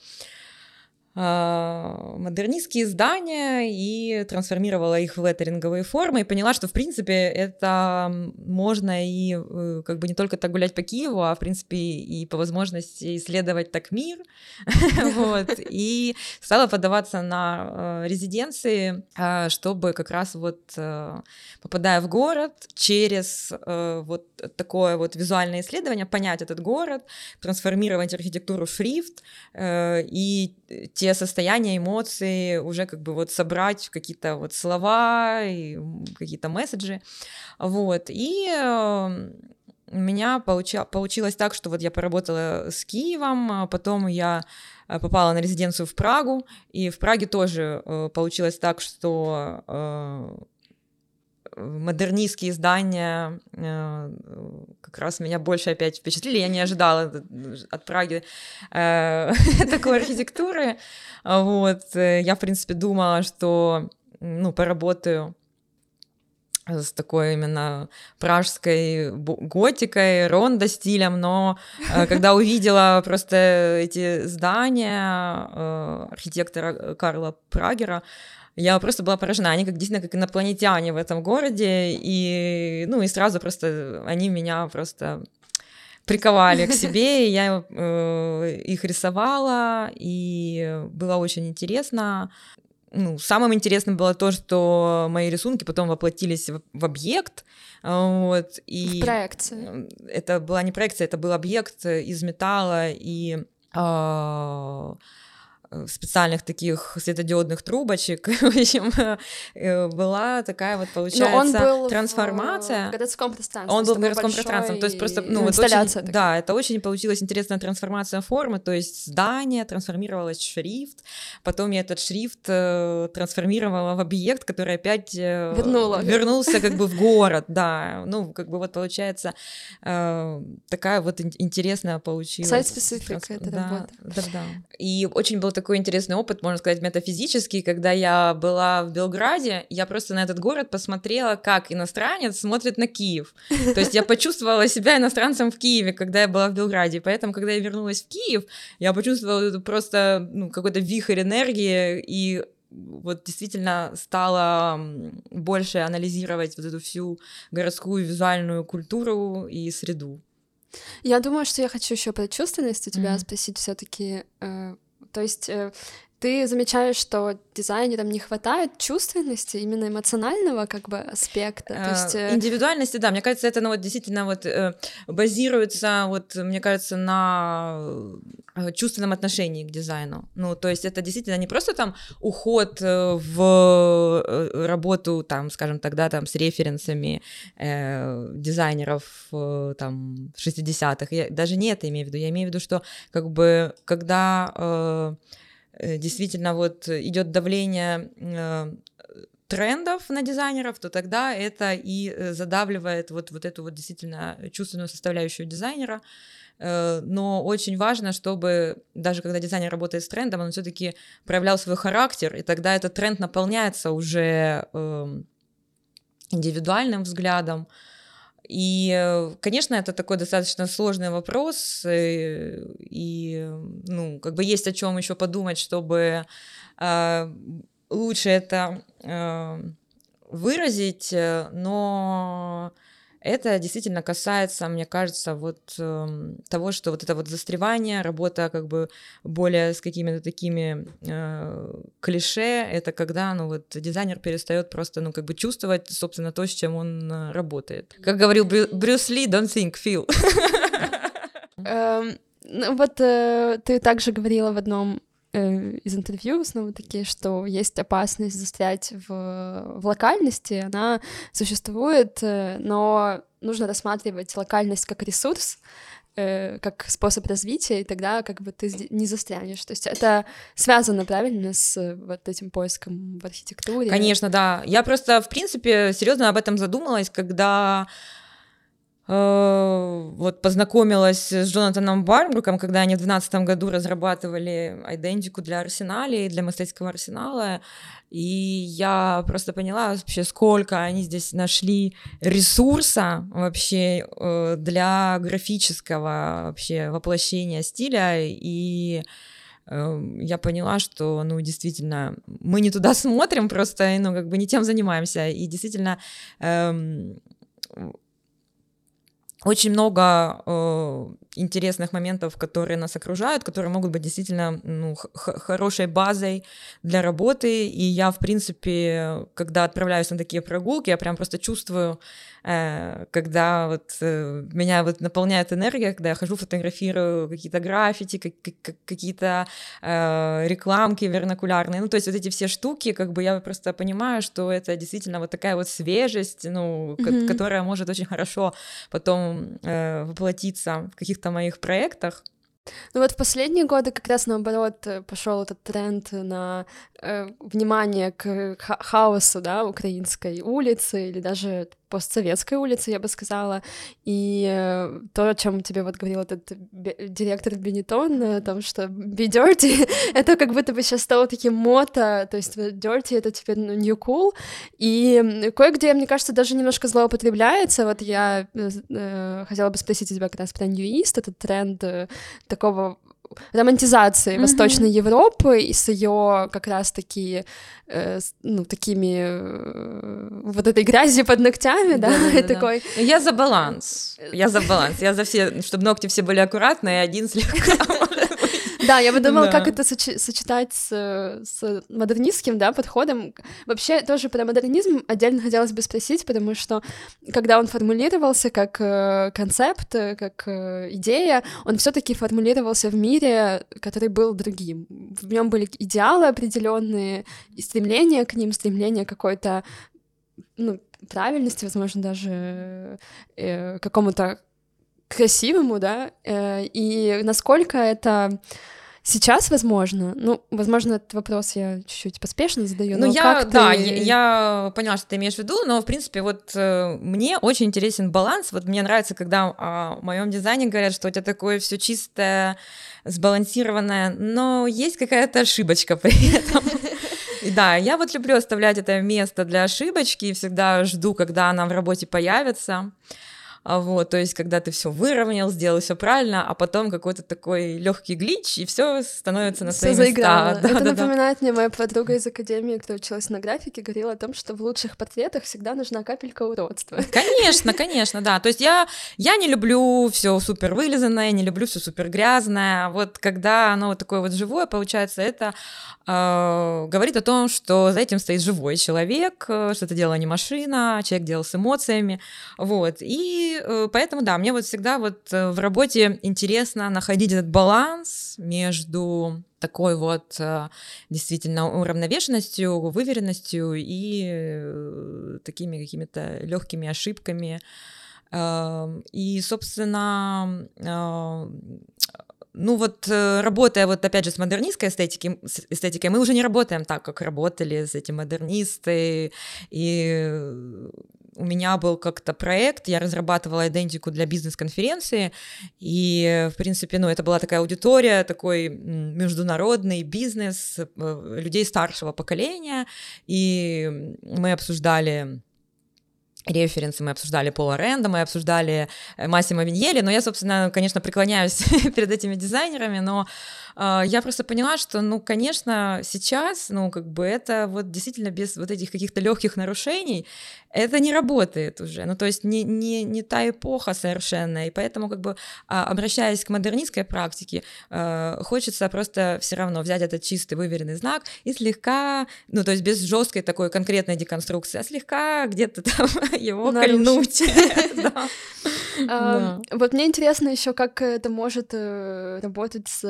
модернистские здания и трансформировала их в леттеринговые формы и поняла, что в принципе это можно и э, как бы не только так гулять по Киеву, а в принципе и по возможности исследовать так мир, вот, и стала подаваться на э, резиденции, а, чтобы как раз вот э, попадая в город через вот такое вот визуальное исследование понять этот город, трансформировать архитектуру шрифт и те те состояния, эмоции уже как бы вот собрать какие-то вот слова и какие-то месседжи, вот, и эм, у меня получа- получилось так, что вот я поработала с Киевом, а потом я э, попала на резиденцию в Прагу, и в Праге тоже э, получилось так, что э, модернистские здания э, как раз меня больше опять впечатлили. Я не ожидала от Праги э, такой архитектуры. Вот. Я, в принципе, думала, что ну, поработаю с такой именно пражской готикой, ронда стилем, но э, когда увидела просто эти здания э, архитектора Карла Прагера, я просто была поражена. Они как действительно как инопланетяне в этом городе, и, ну, и сразу просто они меня просто приковали к себе, и я э, их рисовала, и было очень интересно. Ну, самым интересным было то, что мои рисунки потом воплотились в, в объект, вот, и... В проекции. Это была не проекция, это был объект из металла, и... Э, Э, специальных таких светодиодных трубочек. В общем, э, была такая вот, получается, он был трансформация. В городском пространстве. Он был в городском пространстве. То есть просто, ну, вот очень, да, это очень получилась интересная трансформация формы, то есть здание трансформировалось в шрифт, потом я этот шрифт э, трансформировала в объект, который опять Вернула. вернулся как бы в город, да. Ну, как бы вот получается такая вот интересная получилась. Сайт-специфика это да, работа. Да, да. И очень был такой интересный опыт, можно сказать, метафизический, когда я была в Белграде, я просто на этот город посмотрела, как иностранец смотрит на Киев. То есть я почувствовала себя иностранцем в Киеве, когда я была в Белграде. Поэтому, когда я вернулась в Киев, я почувствовала просто ну, какой-то вихрь энергии и вот действительно стала больше анализировать вот эту всю городскую визуальную культуру и среду. Я думаю, что я хочу еще про чувственность у тебя mm-hmm. спросить все-таки. Э, то есть э, ты замечаешь, что дизайнерам не хватает чувственности, именно эмоционального как бы аспекта. То есть, э... Индивидуальности, да, мне кажется, это ну, вот, действительно вот, э, базируется, вот, мне кажется, на э, чувственном отношении к дизайну. Ну, то есть это действительно не просто там уход в работу, там, скажем, тогда там с референсами э, дизайнеров э, там 60-х. Я даже не это имею в виду. Я имею в виду, что как бы когда Э, действительно вот идет давление э, трендов на дизайнеров, то тогда это и э, задавливает вот, вот эту вот действительно чувственную составляющую дизайнера. Но очень важно, чтобы даже когда дизайнер работает с трендом, он все-таки проявлял свой характер, и тогда этот тренд наполняется уже эм, индивидуальным взглядом, и, э, конечно, это такой достаточно сложный вопрос, э, и, ну, как бы есть о чем еще подумать, чтобы э, лучше это э, выразить, э, но это действительно касается, мне кажется, вот э, того, что вот это вот застревание, работа как бы более с какими-то такими э, клише, это когда, ну вот, дизайнер перестает просто, ну как бы чувствовать, собственно, то, с чем он э, работает. Как говорил Брю, Брюс Ли, don't think, feel. Эм, ну вот э, ты также говорила в одном из интервью снова таки, что есть опасность застрять в, в локальности, она существует, э, но нужно рассматривать локальность как ресурс, э, как способ развития, и тогда как бы ты не застрянешь. То есть это связано правильно с вот этим поиском в архитектуре. Конечно, да. Я просто, в принципе, серьезно об этом задумалась, когда Э, вот познакомилась с Джонатаном Барбруком, когда они в 2012 году разрабатывали идентику для Арсенала и для мастерского Арсенала, и я просто поняла вообще, сколько они здесь нашли ресурса вообще э, для графического вообще воплощения стиля, и э, я поняла, что, ну, действительно, мы не туда смотрим, просто, ну, как бы не тем занимаемся, и действительно эм, очень много э, интересных моментов, которые нас окружают, которые могут быть действительно ну, хорошей базой для работы. И я, в принципе, когда отправляюсь на такие прогулки, я прям просто чувствую, э, когда вот э, меня вот наполняет энергия, когда я хожу, фотографирую какие-то граффити, какие-то э, рекламки вернокулярные. Ну, то есть вот эти все штуки, как бы я просто понимаю, что это действительно вот такая вот свежесть, ну, mm-hmm. которая может очень хорошо потом воплотиться в каких-то моих проектах. Ну вот в последние годы как раз наоборот э, пошел этот тренд на э, внимание к ха- хаосу, да, украинской улицы или даже постсоветской улицы, я бы сказала. И э, то, о чем тебе вот говорил этот директор Бенетон, о том, что be dirty, это как будто бы сейчас стало таким мото, то есть dirty — это теперь ну, new cool, и кое-где, мне кажется, даже немножко злоупотребляется. Вот я э, э хотела бы спросить у тебя как раз про East, этот тренд э, такого романтизации mm-hmm. Восточной Европы и с ее как раз-таки э, ну, такими э, вот этой грязью под ногтями, да, да, да, такой. Да. Я за баланс, я за баланс, я за все, чтобы ногти все были аккуратные, один слегка да, я бы думала, да. как это соч- сочетать с, с модернистским, да, подходом. Вообще, тоже про модернизм отдельно хотелось бы спросить, потому что, когда он формулировался как э, концепт, э, как э, идея, он все таки формулировался в мире, который был другим. В нем были идеалы определенные, и стремление к ним, стремление какой-то, ну, правильности, возможно, даже э, какому-то красивому, да, э, и насколько это Сейчас, возможно, ну, возможно, этот вопрос я чуть-чуть поспешно задаю. Ну, я, как да, ты... я, я поняла, что ты имеешь в виду, но, в принципе, вот э, мне очень интересен баланс. Вот мне нравится, когда о моем дизайне говорят, что у тебя такое все чистое, сбалансированное, но есть какая-то ошибочка при этом. Да, я вот люблю оставлять это место для ошибочки и всегда жду, когда она в работе появится. А вот, то есть, когда ты все выровнял, сделал все правильно, а потом какой-то такой легкий глич, и все становится на свои места. Да, Это да, напоминает да. мне моя подруга из академии, кто училась на графике, говорила о том, что в лучших портретах всегда нужна капелька уродства. Конечно, конечно, да. То есть я, я не люблю все супер вылизанное, не люблю все супер грязное. Вот когда оно вот такое вот живое, получается, это э, говорит о том, что за этим стоит живой человек, э, что это дело не машина, человек делал с эмоциями. Вот. И Э, поэтому, да, мне вот всегда вот э, в работе интересно находить этот баланс между такой вот э, действительно уравновешенностью, выверенностью и такими какими-то легкими ошибками. Эм, и, собственно, ну вот работая вот опять же с модернистской эстетикой, с эстетикой, мы уже не работаем так, как работали с эти модернисты, и у меня был как-то проект, я разрабатывала идентику для бизнес-конференции, и, в принципе, ну, это была такая аудитория, такой международный бизнес э, людей старшего поколения, и мы обсуждали референсы, мы обсуждали Пола Ренда, мы обсуждали э, Массимо Виньели, но я, собственно, конечно, преклоняюсь перед этими дизайнерами, но я просто поняла, что, ну, конечно, сейчас, ну, как бы это вот действительно без вот этих каких-то легких нарушений, это не работает уже, ну, то есть не, не, не та эпоха совершенно, и поэтому, как бы, а, обращаясь к модернистской практике, э, хочется просто все равно взять этот чистый выверенный знак и слегка, ну, то есть без жесткой такой конкретной деконструкции, а слегка где-то там его кольнуть. Вот мне интересно еще, как это может э, работать с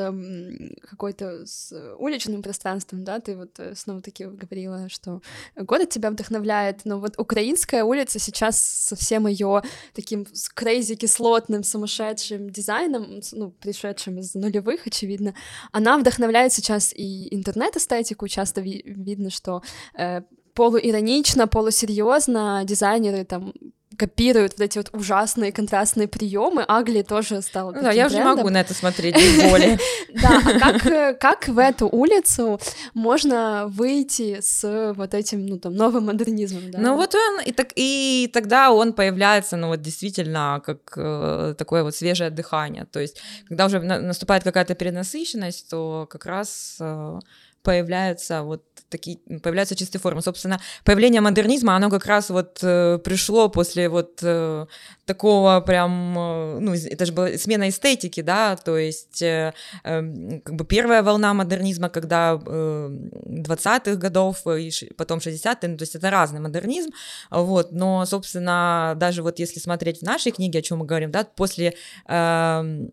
какой-то с уличным пространством, да, ты вот э, снова-таки говорила, что город тебя вдохновляет, но вот украинская улица сейчас со всем ее таким crazy кислотным, сумасшедшим дизайном, ну, пришедшим из нулевых, очевидно, она вдохновляет сейчас и интернет-эстетику, часто видно, что э, полуиронично, полусерьезно дизайнеры там копируют вот эти вот ужасные контрастные приемы. Агли тоже стал ну, Да, я уже могу на это смотреть без боли. Да, а как, э, как в эту улицу можно выйти с вот этим, ну, там, новым модернизмом? Ну, вот он, и, так, и тогда он появляется, ну, вот действительно, как э, такое вот свежее дыхание. То есть, когда уже наступает какая-то перенасыщенность, то как раз э, появляются вот такие, появляются чистые формы. Собственно, появление модернизма, оно как раз вот э, пришло после вот э, такого прям, э, ну, это же была смена эстетики, да, то есть э, э, как бы первая волна модернизма, когда э, 20-х годов и потом 60-е, ну, то есть это разный модернизм, вот, но, собственно, даже вот если смотреть в нашей книге, о чем мы говорим, да, после э,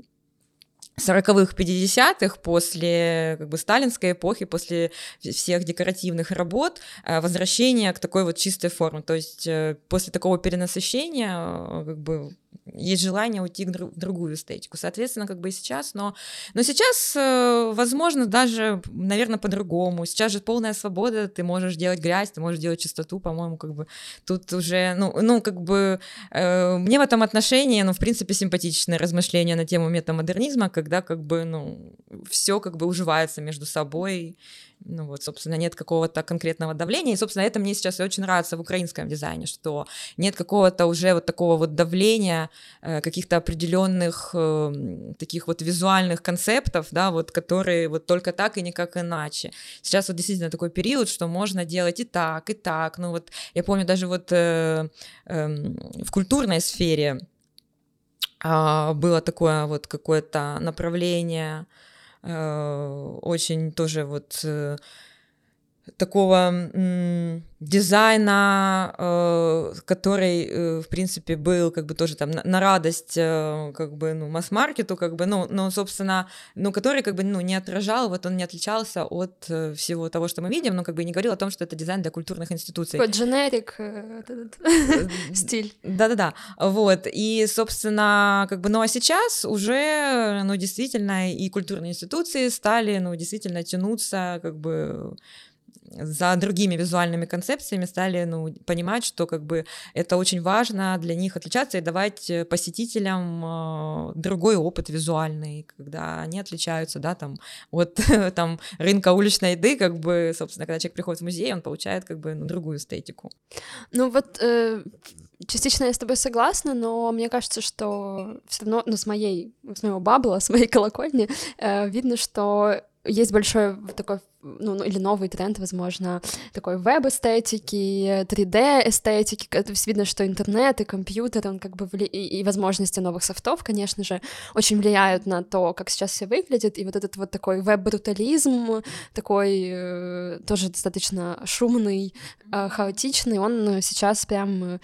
40-х, 50-х, после как бы сталинской эпохи, после всех декоративных работ, э, возвращение к такой вот чистой форме. То есть э, после такого перенасыщения э, как бы есть желание уйти в другую эстетику. Соответственно, как бы и сейчас, но, но сейчас, э, возможно, даже, наверное, по-другому. Сейчас же полная свобода, ты можешь делать грязь, ты можешь делать чистоту, по-моему, как бы тут уже, ну, ну как бы э, мне в этом отношении, ну, в принципе, симпатичное размышление на тему метамодернизма, когда как бы, ну, все как бы уживается между собой, ну вот, собственно, нет какого-то конкретного давления. И, собственно, это мне сейчас очень нравится в украинском дизайне, что нет какого-то уже вот такого вот давления э, каких-то определенных э, таких вот визуальных концептов, да, вот, которые вот только так и никак иначе. Сейчас вот действительно такой период, что можно делать и так, и так. Ну вот, я помню даже вот э, э, в культурной сфере э, было такое вот какое-то направление, очень тоже вот э, такого дизайна, э, который, э, в принципе, был как бы тоже там на радость э, как бы, ну, масс-маркету, как бы, ну, но, собственно, ну, который как бы, ну, не отражал, вот он не отличался от всего того, что мы видим, но как бы не говорил о том, что это дизайн для культурных институций. Такой дженерик стиль. Да-да-да, вот, и, собственно, как бы, ну, а сейчас уже, ну, действительно, и культурные институции стали, ну, действительно тянуться, как бы, за другими визуальными концепциями стали ну, понимать, что как бы это очень важно для них отличаться и давать э, посетителям э, другой опыт визуальный, когда они отличаются, да, там, от там, рынка уличной еды, как бы, собственно, когда человек приходит в музей, он получает как бы ну, другую эстетику. Ну вот э, частично я с тобой согласна, но мне кажется, что все равно, ну, с моей, с моего бабла, с моей колокольни, э, видно, что есть большой такой ну, ну, или новый тренд, возможно, такой веб-эстетики, 3D-эстетики. То есть видно, что интернет и компьютер, он как бы вли... и, и возможности новых софтов, конечно же, очень влияют на то, как сейчас все выглядит. И вот этот вот такой веб-брутализм, такой э, тоже достаточно шумный, э, хаотичный, он сейчас прям э,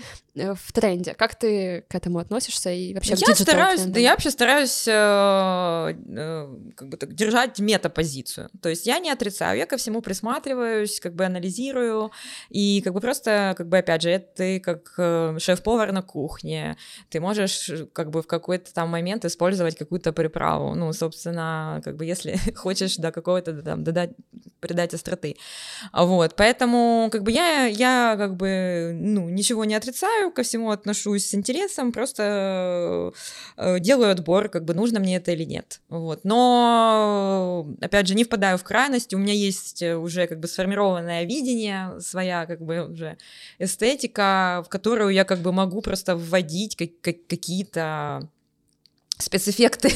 в тренде. Как ты к этому относишься и вообще я стараюсь, да я вообще стараюсь э, э, как бы так, держать метапозицию. То есть я не отрицаю я ко всему присматриваюсь, как бы анализирую, и как бы просто, как бы, опять же, ты как э, шеф-повар на кухне, ты можешь как бы в какой-то там момент использовать какую-то приправу, ну, собственно, как бы если хочешь до какого-то там додать, придать остроты, вот, поэтому как бы я, я как бы, ну, ничего не отрицаю, ко всему отношусь с интересом, просто э, делаю отбор, как бы нужно мне это или нет, вот, но, опять же, не впадаю в крайность, у меня есть э, уже как бы сформированное видение, своя как бы уже эстетика, в которую я как бы могу просто вводить как, как, какие-то спецэффекты.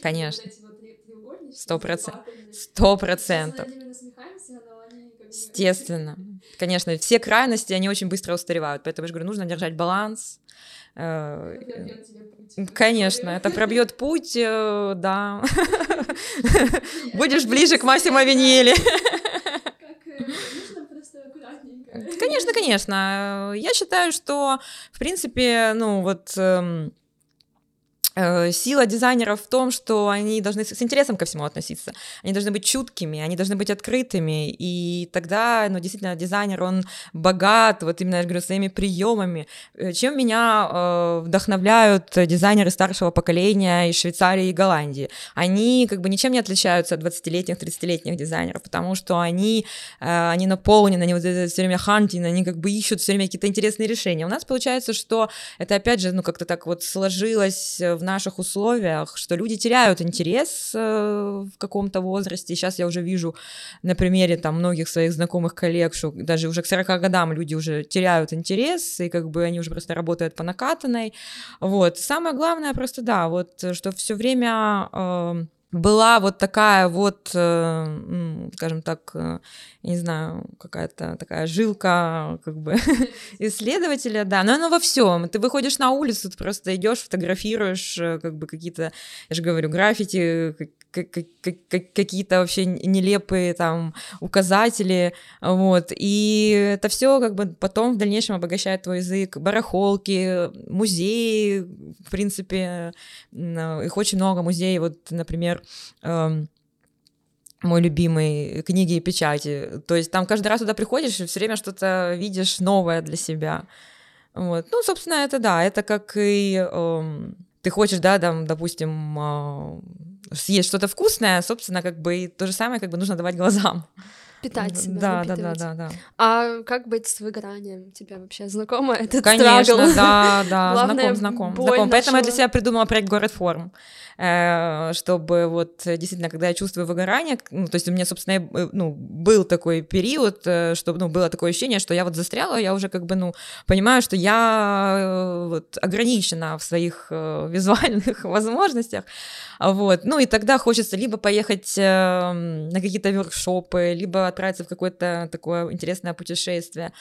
Конечно. Сто процентов. Сто процентов. Естественно. Конечно, все крайности, они очень быстро устаревают. Поэтому я же говорю, нужно держать баланс, Э, конечно, это пробьет путь, э, да. Будешь ближе к Массимо Виньелли. Конечно, конечно. Я считаю, что, в принципе, ну вот эм, Э, сила дизайнеров в том, что они должны с интересом ко всему относиться, они должны быть чуткими, они должны быть открытыми, и тогда, ну, действительно, дизайнер, он богат, вот именно, я говорю, своими приемами. Э, чем меня э, вдохновляют дизайнеры старшего поколения из Швейцарии и Голландии? Они как бы ничем не отличаются от 20-летних, 30-летних дизайнеров, потому что они, э, они наполнены, они вот все время хантинг, они как бы ищут все время какие-то интересные решения. У нас получается, что это, опять же, ну, как-то так вот сложилось в наших условиях, что люди теряют интерес э, в каком-то возрасте. Сейчас я уже вижу на примере там многих своих знакомых коллег, что даже уже к 40 годам люди уже теряют интерес, и как бы они уже просто работают по накатанной. Вот. Самое главное просто, да, вот, что все время э, была вот такая вот, э, скажем так, не знаю, какая-то такая жилка как бы исследователя, да, но оно во всем. Ты выходишь на улицу, ты просто идешь, фотографируешь э, как бы какие-то, я же говорю, граффити, какие-то вообще нелепые там указатели, вот, и это все как бы потом в дальнейшем обогащает твой язык, барахолки, музеи, в принципе, их очень много музеев, вот, например, эм, мой любимый книги и печати. То есть там каждый раз туда приходишь и все время что-то видишь новое для себя. Вот. Ну, собственно, это да, это как и эм, ты хочешь, да, там, допустим, э, съесть что-то вкусное, собственно, как бы и то же самое как бы нужно давать глазам. Питать себя, да, да, да, да, да. А как быть с выгоранием? Тебе вообще знакомо этот Конечно, страгл? да, да, знаком, знаком. знаком. Поэтому я для себя придумала проект «Город форм». Э, чтобы вот действительно, когда я чувствую выгорание, ну, то есть у меня, собственно, э, ну, был такой период, э, что, ну, было такое ощущение, что я вот застряла, я уже как бы, ну, понимаю, что я вот ограничена в своих визуальных возможностях, вот, ну, и тогда хочется либо поехать на какие-то воркшопы, либо отправиться в какое-то такое интересное путешествие,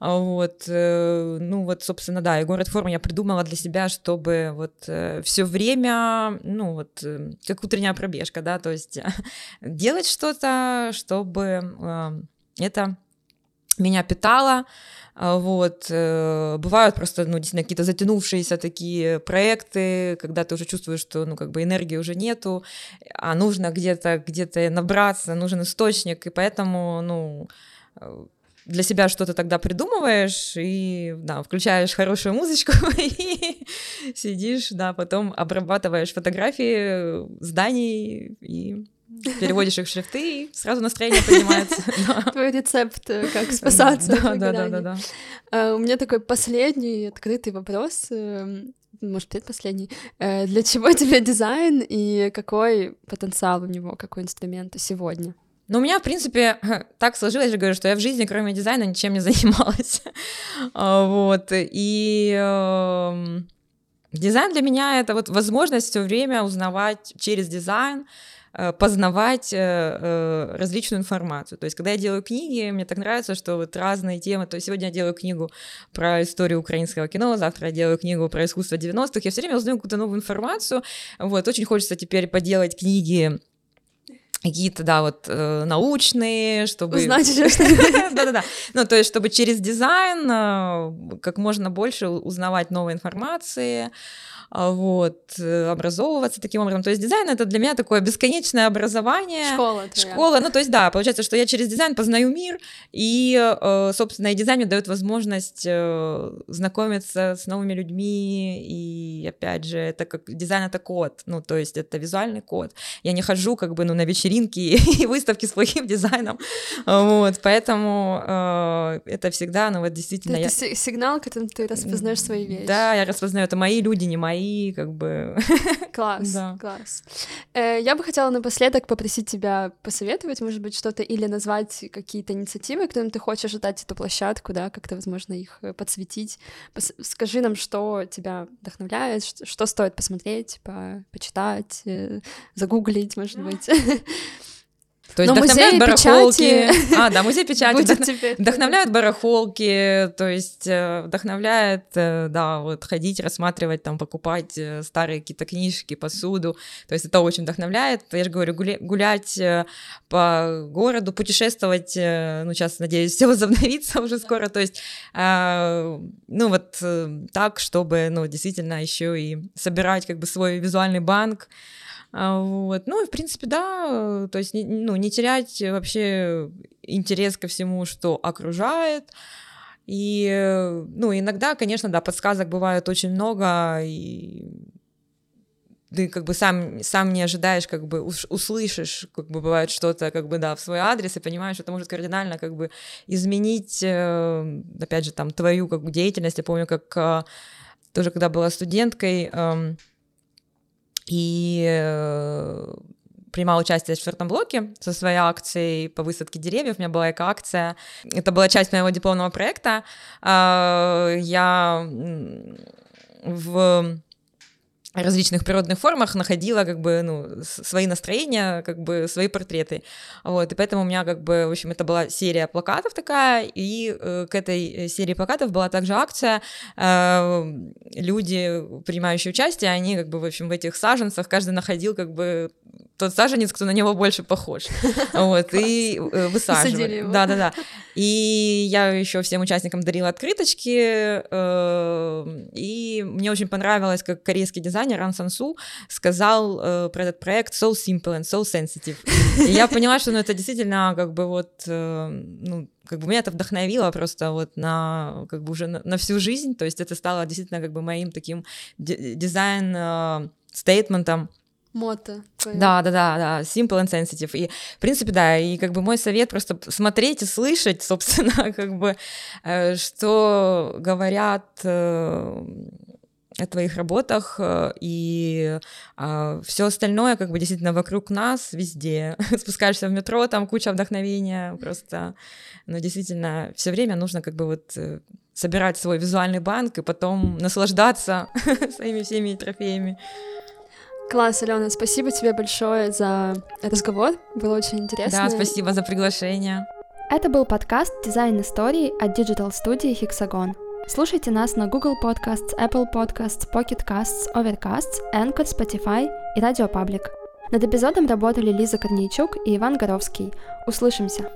вот, ну, вот, собственно, да, и город формы я придумала для себя, чтобы вот все время, ну, вот, эм, как утренняя пробежка, да, то есть делать что-то, чтобы э, это меня питало, а, вот, э, бывают просто, ну, действительно, какие-то затянувшиеся такие проекты, когда ты уже чувствуешь, что, ну, как бы энергии уже нету, а нужно где-то, где-то набраться, нужен источник, и поэтому, ну, э, для себя что-то тогда придумываешь и, да, включаешь хорошую музычку и сидишь, да, потом обрабатываешь фотографии зданий и переводишь их в шрифты, и сразу настроение поднимается. Твой рецепт, э, как спасаться Да, да, да, да, да. А, у меня такой последний открытый вопрос, эм, может, предпоследний. Э, для чего тебе дизайн и какой потенциал у него, какой инструмент сегодня? Но у меня, в принципе, так сложилось, я говорю, что я в жизни, кроме дизайна, ничем не занималась. А, вот. И эм, дизайн для меня это вот возможность все время узнавать через дизайн, э, познавать э, э, различную информацию. То есть, когда я делаю книги, мне так нравится, что вот разные темы. То есть, сегодня я делаю книгу про историю украинского кино, завтра я делаю книгу про искусство 90-х. Я все время узнаю какую-то новую информацию. Вот, очень хочется теперь поделать книги какие-то, да, вот э, научные, чтобы... Узнать что Да-да-да. Ну, то есть, чтобы через дизайн э, как можно больше узнавать новой информации, а, вот, э, образовываться таким образом. То есть дизайн это для меня такое бесконечное образование. Школа. Твоя. Школа, ну то есть да, получается, что я через дизайн познаю мир, и, э, собственно, и дизайн мне дает возможность э, знакомиться с новыми людьми, и опять же, это как дизайн это код, ну то есть это визуальный код. Я не хожу как бы ну на вечеринки и выставки с плохим дизайном, вот, поэтому это всегда, ну вот действительно. Это я... сигнал, которым ты распознаешь свои вещи. Да, я распознаю, это мои люди, не мои мои, как бы... Класс, да. класс. Э, я бы хотела напоследок попросить тебя посоветовать, может быть, что-то или назвать какие-то инициативы, которым ты хочешь дать эту площадку, да, как-то, возможно, их э, подсветить. Пос скажи нам, что тебя вдохновляет, что, что стоит посмотреть, по почитать, э, загуглить, может быть. То есть Но вдохновляют барахолки. Печати. А, да, музей печати. Вдох... Вдохновляют барахолки, то есть э, вдохновляет, э, да, вот ходить, рассматривать, там, покупать э, старые какие-то книжки, посуду. То есть это очень вдохновляет. Я же говорю, гулять по городу, путешествовать, ну, сейчас, надеюсь, все возобновится уже скоро. То есть, ну, вот так, чтобы, ну, действительно еще и собирать как бы свой визуальный банк, а, вот. Ну и, в принципе, да, то есть, ну, не терять вообще интерес ко всему, что окружает. И, ну, иногда, конечно, да, подсказок бывает очень много, и ты как бы сам, сам не ожидаешь, как бы услышишь, как бы бывает что-то, как бы, да, в свой адрес, и понимаешь, что это может кардинально, как бы, изменить, э, опять же, там, твою, как бы, деятельность. Я помню, как э, тоже, когда была студенткой, эм, и э, принимал участие в четвертом блоке со своей акцией по высадке деревьев. У меня была эко-акция. Это была часть моего дипломного проекта. А, я в различных природных формах находила как бы ну свои настроения как бы свои портреты вот и поэтому у меня как бы в общем это была серия плакатов такая и э, к этой серии плакатов была также акция э, люди принимающие участие они как бы в общем в этих саженцах каждый находил как бы тот саженец, кто на него больше похож. Вот, и э, высаживали. Да, да, да. И я еще всем участникам дарила открыточки, э, и мне очень понравилось, как корейский дизайнер Ран Сансу сказал э, про этот проект so simple and so sensitive. И я поняла, что ну, это действительно как бы вот, ну, как бы меня это вдохновило просто вот на, как бы уже на, на всю жизнь, то есть это стало действительно как бы моим таким дизайн-стейтментом, Мото. Да, да, да, да, simple and sensitive. И, в принципе, да, и как бы мой совет просто смотреть и слышать, собственно, как бы, э, что говорят э, о твоих работах, э, и а, все остальное, как бы, действительно вокруг нас, везде. Спускаешься в метро, там куча вдохновения, просто, ну, действительно, все время нужно, как бы, вот собирать свой визуальный банк и потом наслаждаться своими всеми трофеями. Класс, Алена, спасибо тебе большое за разговор, было очень интересно. Да, спасибо за приглашение. Это был подкаст «Дизайн истории» от Digital студии Hexagon. Слушайте нас на Google Podcasts, Apple Podcasts, Pocket Casts, Overcasts, Anchor, Spotify и Radio Public. Над эпизодом работали Лиза Корнейчук и Иван Горовский. Услышимся!